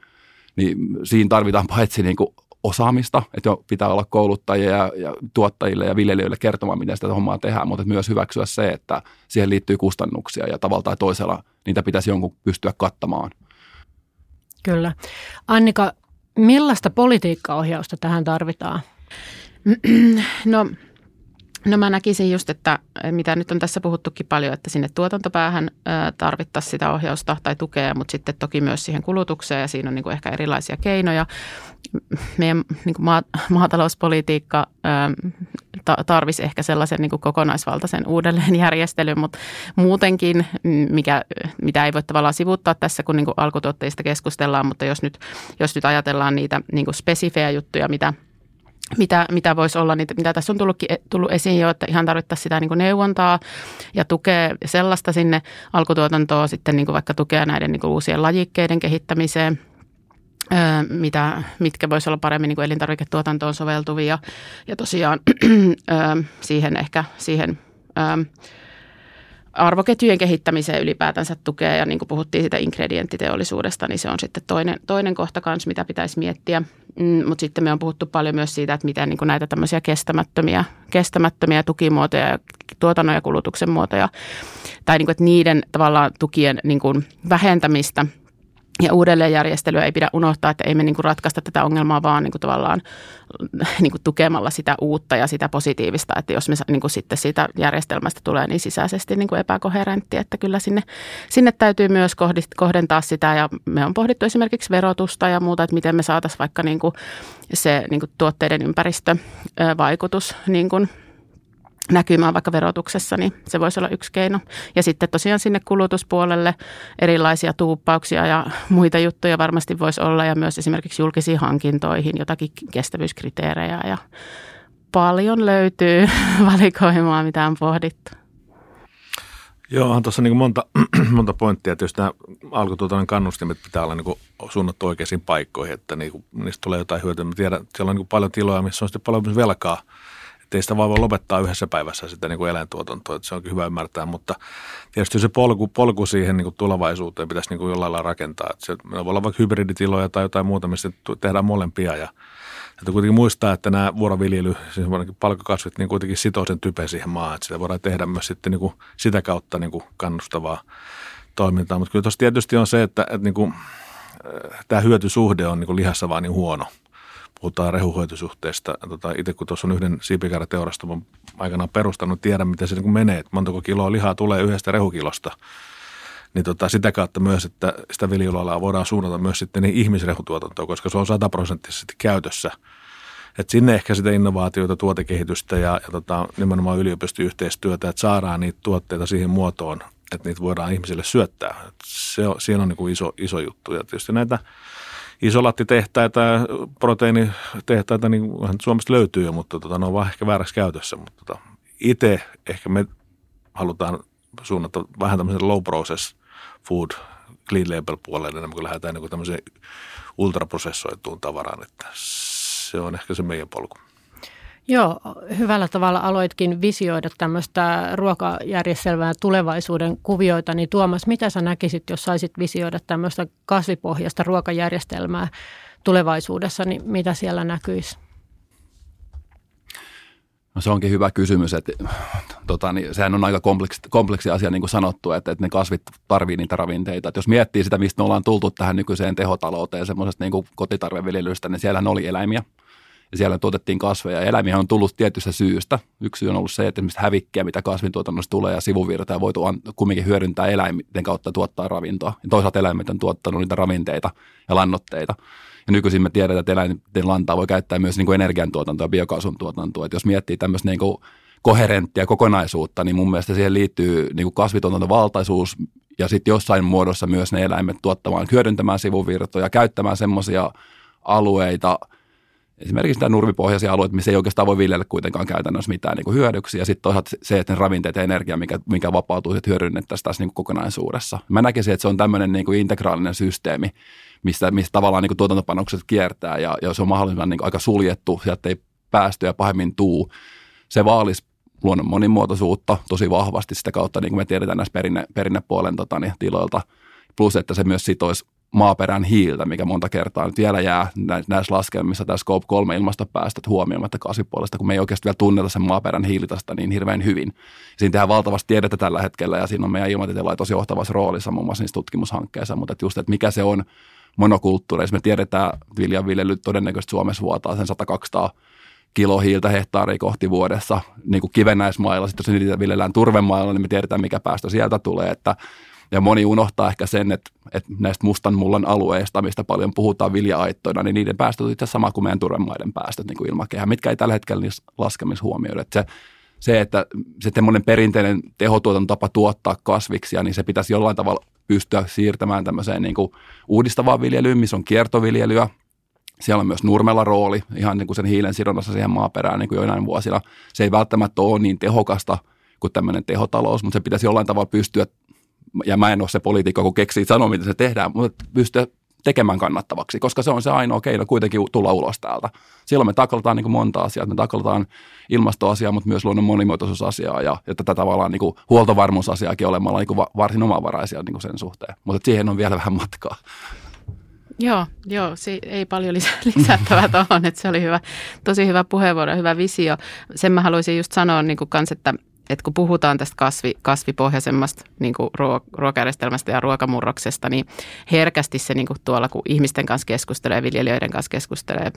niin siinä tarvitaan paitsi niin kuin osaamista, että jo pitää olla kouluttajia ja, ja tuottajille ja viljelijöille kertomaan, miten sitä hommaa tehdään, mutta myös hyväksyä se, että siihen liittyy kustannuksia ja tavalla tai toisella niitä pitäisi jonkun pystyä kattamaan. Kyllä. Annika, millaista politiikkaohjausta tähän tarvitaan? No No mä näkisin just, että mitä nyt on tässä puhuttukin paljon, että sinne tuotantopäähän tarvittaisiin sitä ohjausta tai tukea, mutta sitten toki myös siihen kulutukseen ja siinä on niin kuin ehkä erilaisia keinoja. Meidän niin kuin maatalouspolitiikka tarvisi ehkä sellaisen niin kuin kokonaisvaltaisen uudelleenjärjestelyn, mutta muutenkin, mikä, mitä ei voi tavallaan sivuttaa tässä, kun niin kuin alkutuotteista keskustellaan, mutta jos nyt, jos nyt ajatellaan niitä niin kuin spesifejä juttuja, mitä – mitä, mitä voisi olla, niitä, mitä tässä on tullutkin, tullut esiin jo, että ihan tarvittaisiin sitä niin kuin neuvontaa ja tukea sellaista sinne alkutuotantoa, sitten niin kuin vaikka tukea näiden niin kuin uusien lajikkeiden kehittämiseen, mitä, mitkä voisi olla paremmin niin kuin elintarviketuotantoon soveltuvia. Ja tosiaan siihen ehkä siihen arvoketjujen kehittämiseen ylipäätänsä tukea ja niin kuin puhuttiin siitä ingredienttiteollisuudesta, niin se on sitten toinen, toinen kohta kanssa, mitä pitäisi miettiä. Mm, mutta sitten me on puhuttu paljon myös siitä, että miten niin kuin näitä tämmöisiä kestämättömiä, kestämättömiä tukimuotoja ja tuotannon ja kulutuksen muotoja tai niin kuin, että niiden tavallaan tukien niin kuin vähentämistä – ja uudelleenjärjestelyä ei pidä unohtaa, että ei me niinku ratkaista tätä ongelmaa vaan niinku tavallaan niinku tukemalla sitä uutta ja sitä positiivista, että jos me niinku sitten siitä järjestelmästä tulee niin sisäisesti niinku epäkoherentti, että kyllä sinne, sinne täytyy myös kohdentaa sitä. Ja me on pohdittu esimerkiksi verotusta ja muuta, että miten me saataisiin vaikka niinku se niinku tuotteiden ympäristövaikutus niinku näkymään vaikka verotuksessa, niin se voisi olla yksi keino. Ja sitten tosiaan sinne kulutuspuolelle erilaisia tuuppauksia ja muita juttuja varmasti voisi olla ja myös esimerkiksi julkisiin hankintoihin jotakin kestävyyskriteerejä ja paljon löytyy valikoimaa, mitä on pohdittu. Joo, on tuossa niin monta, monta pointtia. Tietysti nämä alkutuotannon kannustimet pitää olla niin suunnattu oikeisiin paikkoihin, että niin kuin, niistä tulee jotain hyötyä. Mä tiedän, että siellä on niin paljon tiloja, missä on sitten paljon velkaa – että ei sitä vaan voi lopettaa yhdessä päivässä sitä niin kuin eläintuotantoa, että se onkin hyvä ymmärtää, mutta tietysti se polku, polku siihen niin kuin tulevaisuuteen pitäisi niin kuin jollain lailla rakentaa. Että se voi olla vaikka hybriditiloja tai jotain muuta, missä tehdään molempia ja että kuitenkin muistaa, että nämä vuoroviljely, siis palkokasvit, niin kuitenkin sitoo sen typen siihen maahan, että sitä voidaan tehdä myös sitten niin kuin sitä kautta niin kuin kannustavaa toimintaa. Mutta kyllä tuossa tietysti on se, että, että niin kuin, tämä hyötysuhde on niin kuin lihassa vaan niin huono – puhutaan rehuhoitosuhteesta. Tota, itse kun tuossa on yhden siipikäräteurastamon aikanaan perustanut, tiedän miten se niin menee, että montako kiloa lihaa tulee yhdestä rehukilosta. Niin tota, sitä kautta myös, että sitä viljelualaa voidaan suunnata myös sitten niin ihmisrehutuotantoon, koska se on sataprosenttisesti käytössä. Et sinne ehkä sitä innovaatioita, tuotekehitystä ja, ja tota, nimenomaan yliopistoyhteistyötä, että saadaan niitä tuotteita siihen muotoon, että niitä voidaan ihmisille syöttää. Et se on, siinä on niin kuin iso, iso juttu. Ja tietysti näitä isolattitehtaita ja proteiinitehtaita, niin Suomesta löytyy jo, mutta tota, ne on vaan ehkä väärässä käytössä. Mutta tota, itse ehkä me halutaan suunnata vähän tämmöisen low process food clean label puolelle, enemmän kuin lähdetään niin tämmöiseen ultraprosessoituun tavaraan, että se on ehkä se meidän polku. Joo, hyvällä tavalla aloitkin visioida tämmöistä ruokajärjestelmää tulevaisuuden kuvioita, niin Tuomas, mitä sä näkisit, jos saisit visioida tämmöistä kasvipohjasta ruokajärjestelmää tulevaisuudessa, niin mitä siellä näkyisi? No se onkin hyvä kysymys, että tota, niin, sehän on aika kompleksi, kompleksi asia niin kuin sanottu, että, että ne kasvit tarvii niitä ravinteita. Että jos miettii sitä, mistä me ollaan tultu tähän nykyiseen tehotalouteen semmoisesta niin kotitarveviljelystä, niin siellähän oli eläimiä ja siellä tuotettiin kasveja. Ja eläimiä on tullut tietystä syystä. Yksi syy on ollut se, että esimerkiksi hävikkiä, mitä kasvintuotannossa tulee ja sivuvirta ja voitu kumminkin hyödyntää eläimien kautta tuottaa ravintoa. Ja toisaalta eläimet on tuottanut niitä ravinteita ja lannotteita. Ja nykyisin me tiedetään, että eläinten lantaa voi käyttää myös niin kuin energiantuotantoa ja biokaasun tuotantoa. Että jos miettii tämmöistä niin kuin koherenttia kokonaisuutta, niin mun mielestä siihen liittyy niin kuin kasvituotantovaltaisuus ja sitten jossain muodossa myös ne eläimet tuottamaan, hyödyntämään sivuvirtoja, käyttämään semmoisia alueita – esimerkiksi tämä nurmipohjaisia alueita, missä ei oikeastaan voi viljellä kuitenkaan käytännössä mitään niin hyödyksiä. Ja sitten toisaalta se, että ne ravinteet ja energia, mikä, mikä vapautuu, että hyödynnettäisiin tässä niin kokonaisuudessa. Mä näkisin, että se on tämmöinen niin kuin integraalinen systeemi, mistä, mistä tavallaan niin kuin tuotantopanokset kiertää ja, ja se on mahdollisimman niin aika suljettu, sieltä ei päästöjä pahemmin tuu. Se vaalisi luonnon monimuotoisuutta tosi vahvasti sitä kautta, niin kuin me tiedetään näissä perinne, perinnepuolen tota, niin, tiloilta. Plus, että se myös sitoisi maaperän hiiltä, mikä monta kertaa nyt vielä jää näissä laskelmissa tämä Scope 3 ilmastopäästöt huomioimatta kasvipuolesta, kun me ei oikeasti vielä tunneta sen maaperän hiilitasta niin hirveän hyvin. Siinä tehdään valtavasti tiedettä tällä hetkellä ja siinä on meidän ilmatieteen tosi johtavassa roolissa muun muassa niissä tutkimushankkeissa, mutta just, että mikä se on monokulttuureissa. Me tiedetään, että viljanviljely todennäköisesti Suomessa vuotaa sen 100-200 kilohiiltä hehtaaria kohti vuodessa niin kuin kivennäismailla. Sitten jos niitä viljellään turvemailla, niin me tiedetään, mikä päästö sieltä tulee. Että ja moni unohtaa ehkä sen, että, että näistä mustan mullan alueista, mistä paljon puhutaan vilja-aittoina, niin niiden päästöt on itse sama kuin meidän turvemaiden päästöt niin kuin ilmakehä, mitkä ei tällä hetkellä niissä laskelmissa huomioida. Että se, se, että se perinteinen tehotuotantotapa tuottaa kasviksia, niin se pitäisi jollain tavalla pystyä siirtämään tämmöiseen niin kuin uudistavaan viljelyyn, missä on kiertoviljelyä. Siellä on myös nurmella rooli ihan niin kuin sen hiilen sidonnassa siihen maaperään niin kuin joinain vuosina. Se ei välttämättä ole niin tehokasta kuin tämmöinen tehotalous, mutta se pitäisi jollain tavalla pystyä ja mä en ole se poliitikko, kun keksii sanoa, miten se tehdään, mutta pystyä tekemään kannattavaksi, koska se on se ainoa keino kuitenkin tulla ulos täältä. Silloin me taklataan niin monta asiaa, me taklataan ilmastoasiaa, mutta myös luonnon monimuotoisuusasiaa ja, ja tätä tavallaan niin huoltovarmuusasiaakin olemalla niin varsin omavaraisia niin sen suhteen. Mutta siihen on vielä vähän matkaa. Joo, joo, se ei paljon lisä, lisättävää tuohon, että se oli hyvä, tosi hyvä puheenvuoro, hyvä visio. Sen mä haluaisin just sanoa niin kuin kans, että että kun puhutaan tästä kasvi, kasvipohjaisemmasta niin kuin ruokajärjestelmästä ja ruokamurroksesta, niin herkästi se niin kuin tuolla, kun ihmisten kanssa keskustelee, viljelijöiden kanssa keskustelee,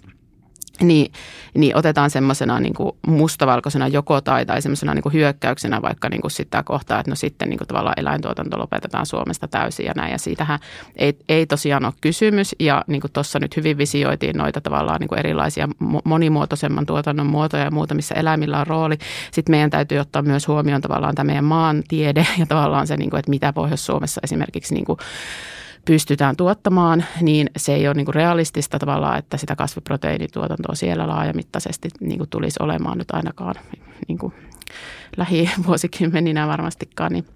niin, niin otetaan semmoisena niin mustavalkoisena joko tai, tai semmoisena niin hyökkäyksenä vaikka niin kuin sitä kohtaa, että no sitten niin kuin tavallaan eläintuotanto lopetetaan Suomesta täysin ja näin. Ja siitähän ei, ei tosiaan ole kysymys ja niin kuin tuossa nyt hyvin visioitiin noita tavallaan niin kuin erilaisia monimuotoisemman tuotannon muotoja ja muuta, missä eläimillä on rooli. Sitten meidän täytyy ottaa myös huomioon tavallaan tämä meidän maantiede ja tavallaan se, niin kuin, että mitä Pohjois-Suomessa esimerkiksi niin kuin pystytään tuottamaan, niin se ei ole niin kuin realistista tavallaan, että sitä kasviproteiinituotantoa siellä laajamittaisesti niin kuin tulisi olemaan nyt ainakaan niin kuin lähivuosikymmeninä varmastikaan, niin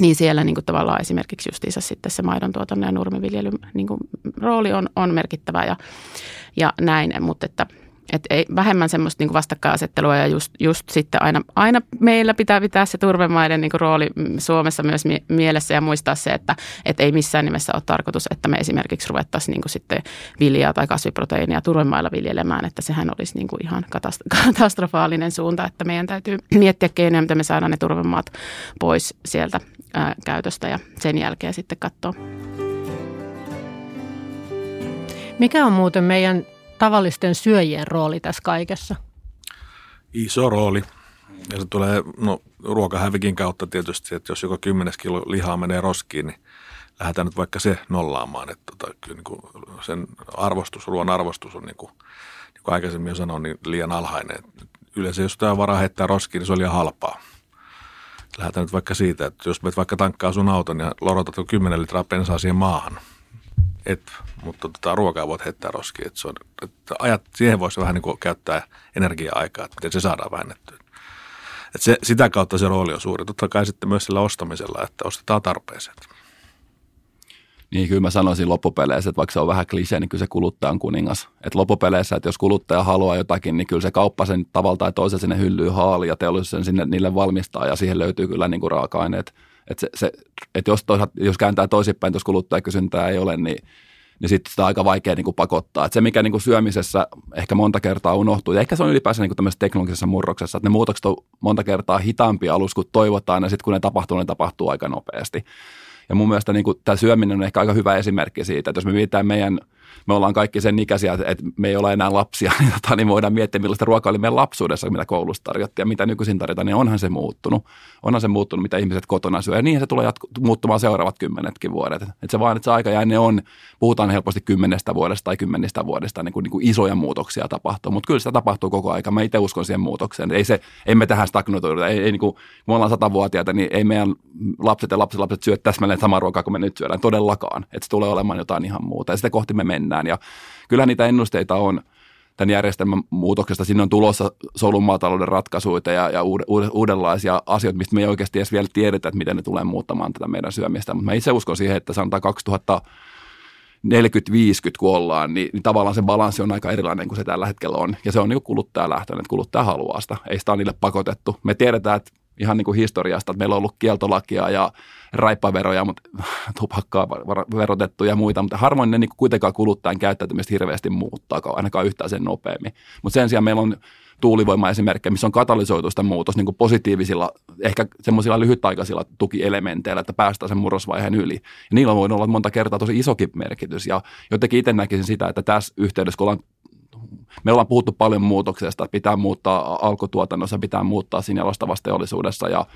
niin siellä niin kuin tavallaan esimerkiksi justiinsa sitten se maidon tuotannon ja nurmiviljelyn niin kuin rooli on, on merkittävä ja, ja näin, mutta että – et ei, vähemmän semmoista niin vastakkainasettelua ja just, just sitten aina, aina meillä pitää pitää se turvemaiden niin rooli Suomessa myös mie- mielessä ja muistaa se, että et ei missään nimessä ole tarkoitus, että me esimerkiksi ruvettaisiin niin sitten viljaa tai kasviproteiinia turvemailla viljelemään, että sehän olisi niin ihan katastrofaalinen suunta, että meidän täytyy miettiä keinoja, miten me saadaan ne turvemaat pois sieltä ää, käytöstä ja sen jälkeen sitten katsoa. Mikä on muuten meidän tavallisten syöjien rooli tässä kaikessa? Iso rooli. Ja se tulee no, ruokahävikin kautta tietysti, että jos joko 10 kilo lihaa menee roskiin, niin lähdetään nyt vaikka se nollaamaan. Että tota, kyllä niin kuin sen arvostus, ruoan arvostus on niin kuin, niin kuin aikaisemmin jo sanoin, niin liian alhainen. Yleensä jos tämä varaa heittää roskiin, niin se on liian halpaa. Lähdetään nyt vaikka siitä, että jos menet vaikka tankkaa sun auton ja lorotat 10 litraa bensaa siihen maahan – et, mutta tota, ruokaa voit heittää roskiin. Et se on, että ajat, siihen voisi vähän niin kuin käyttää energiaa-aikaa, että miten se saadaan vähennettyä. Et se, sitä kautta se rooli on suuri. Totta kai sitten myös sillä ostamisella, että ostetaan tarpeeseen. Niin, kyllä mä sanoisin loppupeleissä, että vaikka se on vähän klisee, niin kyllä se kuluttaja on kuningas. Että loppupeleissä, että jos kuluttaja haluaa jotakin, niin kyllä se kauppa sen tavalla tai toisella sinne hyllyy haali ja teollisuus sen sinne niille valmistaa ja siihen löytyy kyllä niin kuin raaka-aineet. Että se, se, että jos, toisaalta, jos kääntää toisinpäin, jos kuluttajakysyntää ei ole, niin niin sitten sitä on aika vaikea niin kuin pakottaa. Et se, mikä niin kuin syömisessä ehkä monta kertaa unohtuu, ja ehkä se on ylipäänsä niin kuin tämmöisessä teknologisessa murroksessa, että ne muutokset on monta kertaa hitaampia alussa kuin toivotaan, ja sitten kun ne tapahtuu, ne tapahtuu aika nopeasti. Ja mun mielestä niin kuin, tämä syöminen on ehkä aika hyvä esimerkki siitä, että jos me mietitään meidän – me ollaan kaikki sen ikäisiä, että me ei ole enää lapsia, niin, tota, niin voidaan miettiä, millaista ruokaa oli meidän lapsuudessa, mitä koulussa tarjottiin ja mitä nykyisin tarjotaan, niin onhan se muuttunut. Onhan se muuttunut, mitä ihmiset kotona syö. Ja niin se tulee jatku- muuttumaan seuraavat kymmenetkin vuodet. Että se vaan, että se aika jäänne on, puhutaan helposti kymmenestä vuodesta tai kymmenistä vuodesta, niin kuin, niin kuin isoja muutoksia tapahtuu. Mutta kyllä sitä tapahtuu koko aika. Mä itse uskon siihen muutokseen. Ei, se, ei me tähän stagnoituida. Ei, ei niin kuin, me ollaan satavuotiaita, niin ei meidän lapset ja lapset syö täsmälleen samaa ruokaa kuin me nyt syödään todellakaan. Että se tulee olemaan jotain ihan muuta. Ja sitä kohti me mennään. Ja kyllä niitä ennusteita on tämän järjestelmän muutoksesta. Sinne on tulossa solun maatalouden ratkaisuja ja, ja uudenlaisia asioita, mistä me ei oikeasti edes vielä tiedetä, että miten ne tulee muuttamaan tätä meidän syömistä. Mutta mä itse uskon siihen, että sanotaan 2000 40-50 kun ollaan, niin, niin tavallaan se balanssi on aika erilainen kuin se tällä hetkellä on. Ja se on niin kuluttajalähtöinen, että kuluttaja haluaa sitä. Ei sitä ole niille pakotettu. Me tiedetään, että ihan niin kuin historiasta, että meillä on ollut kieltolakia ja raippaveroja, mutta tupakkaa verotettu ja muita, mutta harvoin ne niin kuitenkaan kuluttajan käyttäytymistä hirveästi muuttaa, ainakaan yhtään sen nopeammin. Mutta sen sijaan meillä on tuulivoima-esimerkkejä, missä on katalysoitu sitä muutos niin positiivisilla, ehkä semmoisilla lyhytaikaisilla tukielementeillä, että päästään sen murrosvaiheen yli. Ja niillä voi olla monta kertaa tosi isokin merkitys. Ja jotenkin itse näkisin sitä, että tässä yhteydessä, kun ollaan me ollaan puhuttu paljon muutoksesta, pitää muuttaa alkutuotannossa, pitää muuttaa siinä jalostavassa teollisuudessa ja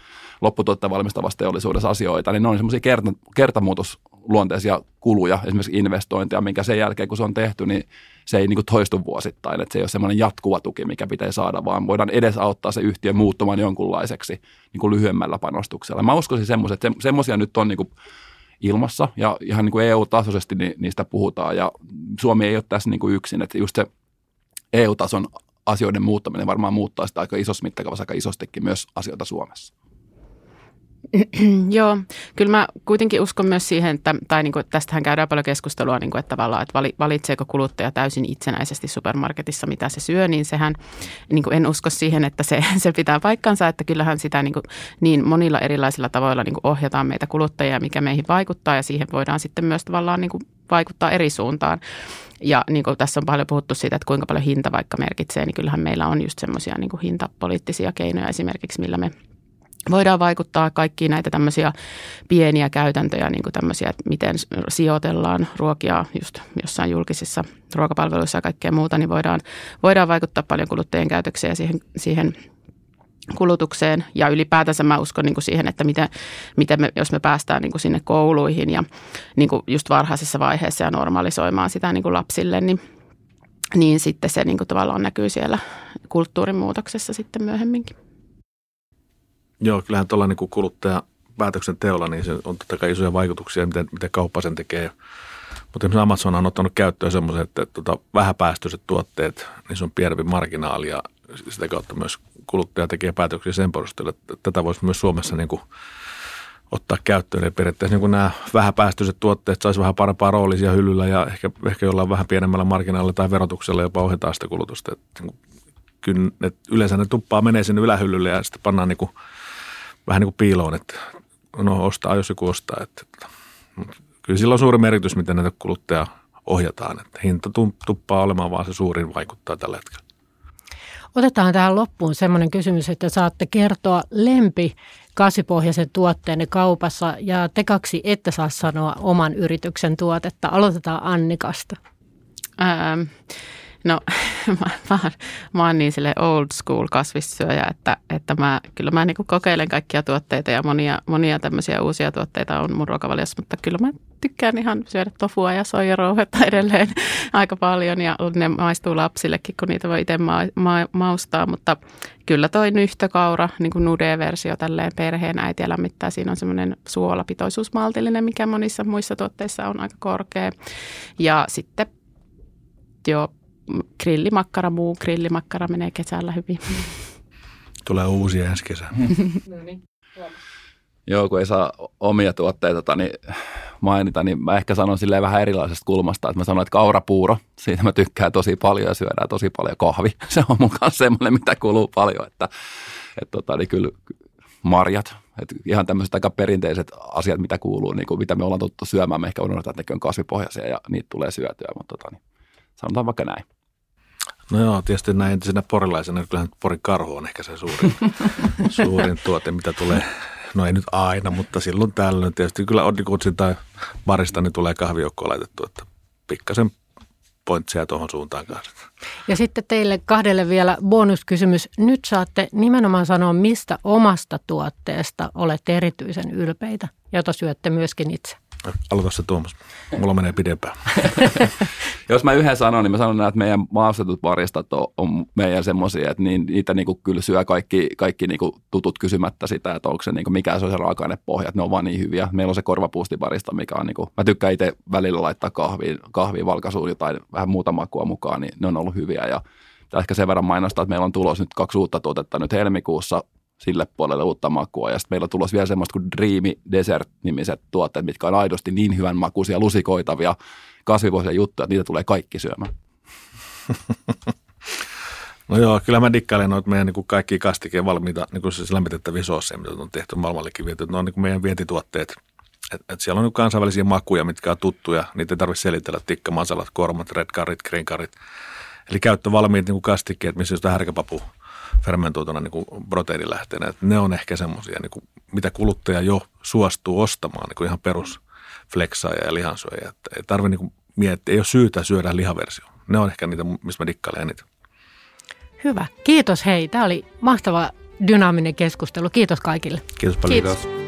lopputuotteen valmistavassa teollisuudessa asioita, niin ne on semmoisia kerta, kertamuutosluonteisia kuluja, esimerkiksi investointeja, minkä sen jälkeen kun se on tehty, niin se ei niin kuin toistu vuosittain, että se ei ole semmoinen jatkuva tuki, mikä pitää saada, vaan voidaan edesauttaa se yhtiö muuttumaan jonkunlaiseksi niin kuin lyhyemmällä panostuksella. Mä uskoisin semmoisia, että semmoisia nyt on niin kuin ilmassa ja ihan niin kuin EU-tasoisesti niistä puhutaan ja Suomi ei ole tässä niin kuin yksin, että just se EU-tason asioiden muuttaminen varmaan muuttaa sitä aika isossa mittakaavassa aika isostikin myös asioita Suomessa. Joo, kyllä mä kuitenkin uskon myös siihen, että, tai niin kuin, tästähän käydään paljon keskustelua, niin kuin, että tavallaan, että valitseeko kuluttaja täysin itsenäisesti supermarketissa, mitä se syö, niin sehän, niin kuin en usko siihen, että se, se pitää paikkansa, että kyllähän sitä niin, kuin, niin monilla erilaisilla tavoilla niin kuin ohjataan meitä kuluttajia, mikä meihin vaikuttaa, ja siihen voidaan sitten myös tavallaan niin kuin vaikuttaa eri suuntaan. Ja niin kuin tässä on paljon puhuttu siitä, että kuinka paljon hinta vaikka merkitsee, niin kyllähän meillä on just semmoisia niin hintapoliittisia keinoja esimerkiksi, millä me voidaan vaikuttaa kaikkiin näitä tämmöisiä pieniä käytäntöjä, niin kuin tämmöisiä, että miten sijoitellaan ruokia just jossain julkisissa ruokapalveluissa ja kaikkea muuta, niin voidaan, voidaan vaikuttaa paljon kuluttajien käytökseen ja siihen, siihen kulutukseen ja ylipäätänsä mä uskon niin kuin siihen, että miten, miten me, jos me päästään niin kuin sinne kouluihin ja niin kuin just varhaisessa vaiheessa ja normalisoimaan sitä niin kuin lapsille, niin, niin sitten se niin kuin tavallaan näkyy siellä kulttuurin muutoksessa sitten myöhemminkin. Joo, kyllähän tuolla niin kuluttaja päätöksenteolla, niin se on totta kai isoja vaikutuksia, miten, miten kauppa sen tekee. Mutta esimerkiksi Amazon on ottanut käyttöön semmoisen, että tota, vähäpäästöiset tuotteet, se on pienempi marginaali ja sitä kautta myös kuluttaja tekee päätöksiä sen perusteella, että tätä voisi myös Suomessa niin kuin ottaa käyttöön. Ja periaatteessa niin nämä vähäpäästöiset tuotteet saisi vähän parempaa roolisia hyllyllä ja ehkä, ehkä jollain vähän pienemmällä marginaalilla tai verotuksella jopa ohjataan sitä kulutusta. Että, niin kuin, kyllä ne, yleensä ne tuppaa menee sinne ylähyllylle ja sitten pannaan niin kuin, vähän niin kuin piiloon, että no ostaa, jos joku ostaa. Että, että, kyllä sillä on suuri merkitys, miten näitä kuluttaja ohjataan. Että hinta tuppaa olemaan vaan se suurin vaikuttaa tällä hetkellä. Otetaan tähän loppuun semmoinen kysymys, että saatte kertoa lempi kasvipohjaisen tuotteenne kaupassa ja te kaksi ette saa sanoa oman yrityksen tuotetta. Aloitetaan Annikasta. Ähm, No mä, mä, mä oon niin sille old school kasvissyöjä, että, että mä, kyllä mä niin kokeilen kaikkia tuotteita ja monia, monia tämmöisiä uusia tuotteita on mun ruokavaliossa, mutta kyllä mä tykkään ihan syödä tofua ja soijarouhetta edelleen aika paljon ja ne maistuu lapsillekin, kun niitä voi itse ma- ma- maustaa, mutta kyllä toi nyhtökaura, niin kuin nude-versio tälleen perheen äitiä lämmittää. Siinä on semmoinen suolapitoisuus maltillinen, mikä monissa muissa tuotteissa on aika korkea. Ja sitten jo grillimakkara, muu grillimakkara menee kesällä hyvin. Tulee uusia ensi kesä. no niin. Joo, kun ei saa omia tuotteita tota, niin mainita, niin mä ehkä sanon silleen vähän erilaisesta kulmasta, että mä sanon, että kaurapuuro, siitä mä tykkään tosi paljon ja syödään tosi paljon kahvi. Se on mun kanssa semmoinen, mitä kuluu paljon, että, että tota, niin kyllä marjat, Et ihan tämmöiset aika perinteiset asiat, mitä kuuluu, niin kuin mitä me ollaan tottu syömään. Me ehkä unohdetaan, että ne on kasvipohjaisia ja niitä tulee syötyä, mutta tota, niin, sanotaan vaikka näin. No joo, tietysti näin entisenä porilaisena, niin kyllähän Porin karhu on ehkä se suurin, suurin tuote, mitä tulee, no ei nyt aina, mutta silloin tällöin. Tietysti kyllä Oddikutsin tai barista niin tulee kahvijoukkoa laitettu, että pikkasen pointsia tuohon suuntaan kanssa. Ja sitten teille kahdelle vielä bonuskysymys. Nyt saatte nimenomaan sanoa, mistä omasta tuotteesta olette erityisen ylpeitä, jota syötte myöskin itse. Aloita se Tuomas. Mulla menee pidempään. Jos mä yhden sanon, niin mä sanon, että meidän maastetut baristat on, on meidän semmoisia, että niin, niitä niinku kyllä syö kaikki, kaikki niinku tutut kysymättä sitä, että onko se niinku, mikä se on se raaka-ainepohja, että ne on vaan niin hyviä. Meillä on se korvapuustibarista, mikä on, niinku, mä tykkään itse välillä laittaa kahviin, kahviin valkasuun jotain vähän muuta makua mukaan, niin ne on ollut hyviä ja ehkä sen verran mainostaa, että meillä on tulos nyt kaksi uutta tuotetta nyt helmikuussa sille puolelle uutta makua. Ja sitten meillä on tulossa vielä semmoista kuin Dreamy Desert-nimiset tuotteet, mitkä on aidosti niin hyvän makuisia, lusikoitavia, kasvipohjaisia juttuja, että niitä tulee kaikki syömään. No joo, kyllä mä dikkailen noita meidän niin kaikki kastikeen valmiita niin kuin siis lämmitettäviä soosseja, mitä on tehty maailmallekin viety. Ne on niin meidän vientituotteet. Et, et siellä on niin kansainvälisiä makuja, mitkä on tuttuja. Niitä ei tarvitse selitellä. Tikka, masalat, kormat, red currit, green currit. Eli käyttövalmiit niin kastikkeet, missä on härkäpapu fermentoituna niin proteiinilähteenä. Että ne on ehkä semmoisia, niin mitä kuluttaja jo suostuu ostamaan niin kuin ihan perus flexaaja ja lihansyöjä. Että ei tarvitse niin miettiä, ei ole syytä syödä lihaversio. Ne on ehkä niitä, missä mä dikkailen eniten. Hyvä. Kiitos hei. Tämä oli mahtava dynaaminen keskustelu. Kiitos kaikille. Kiitos paljon. Kiitos.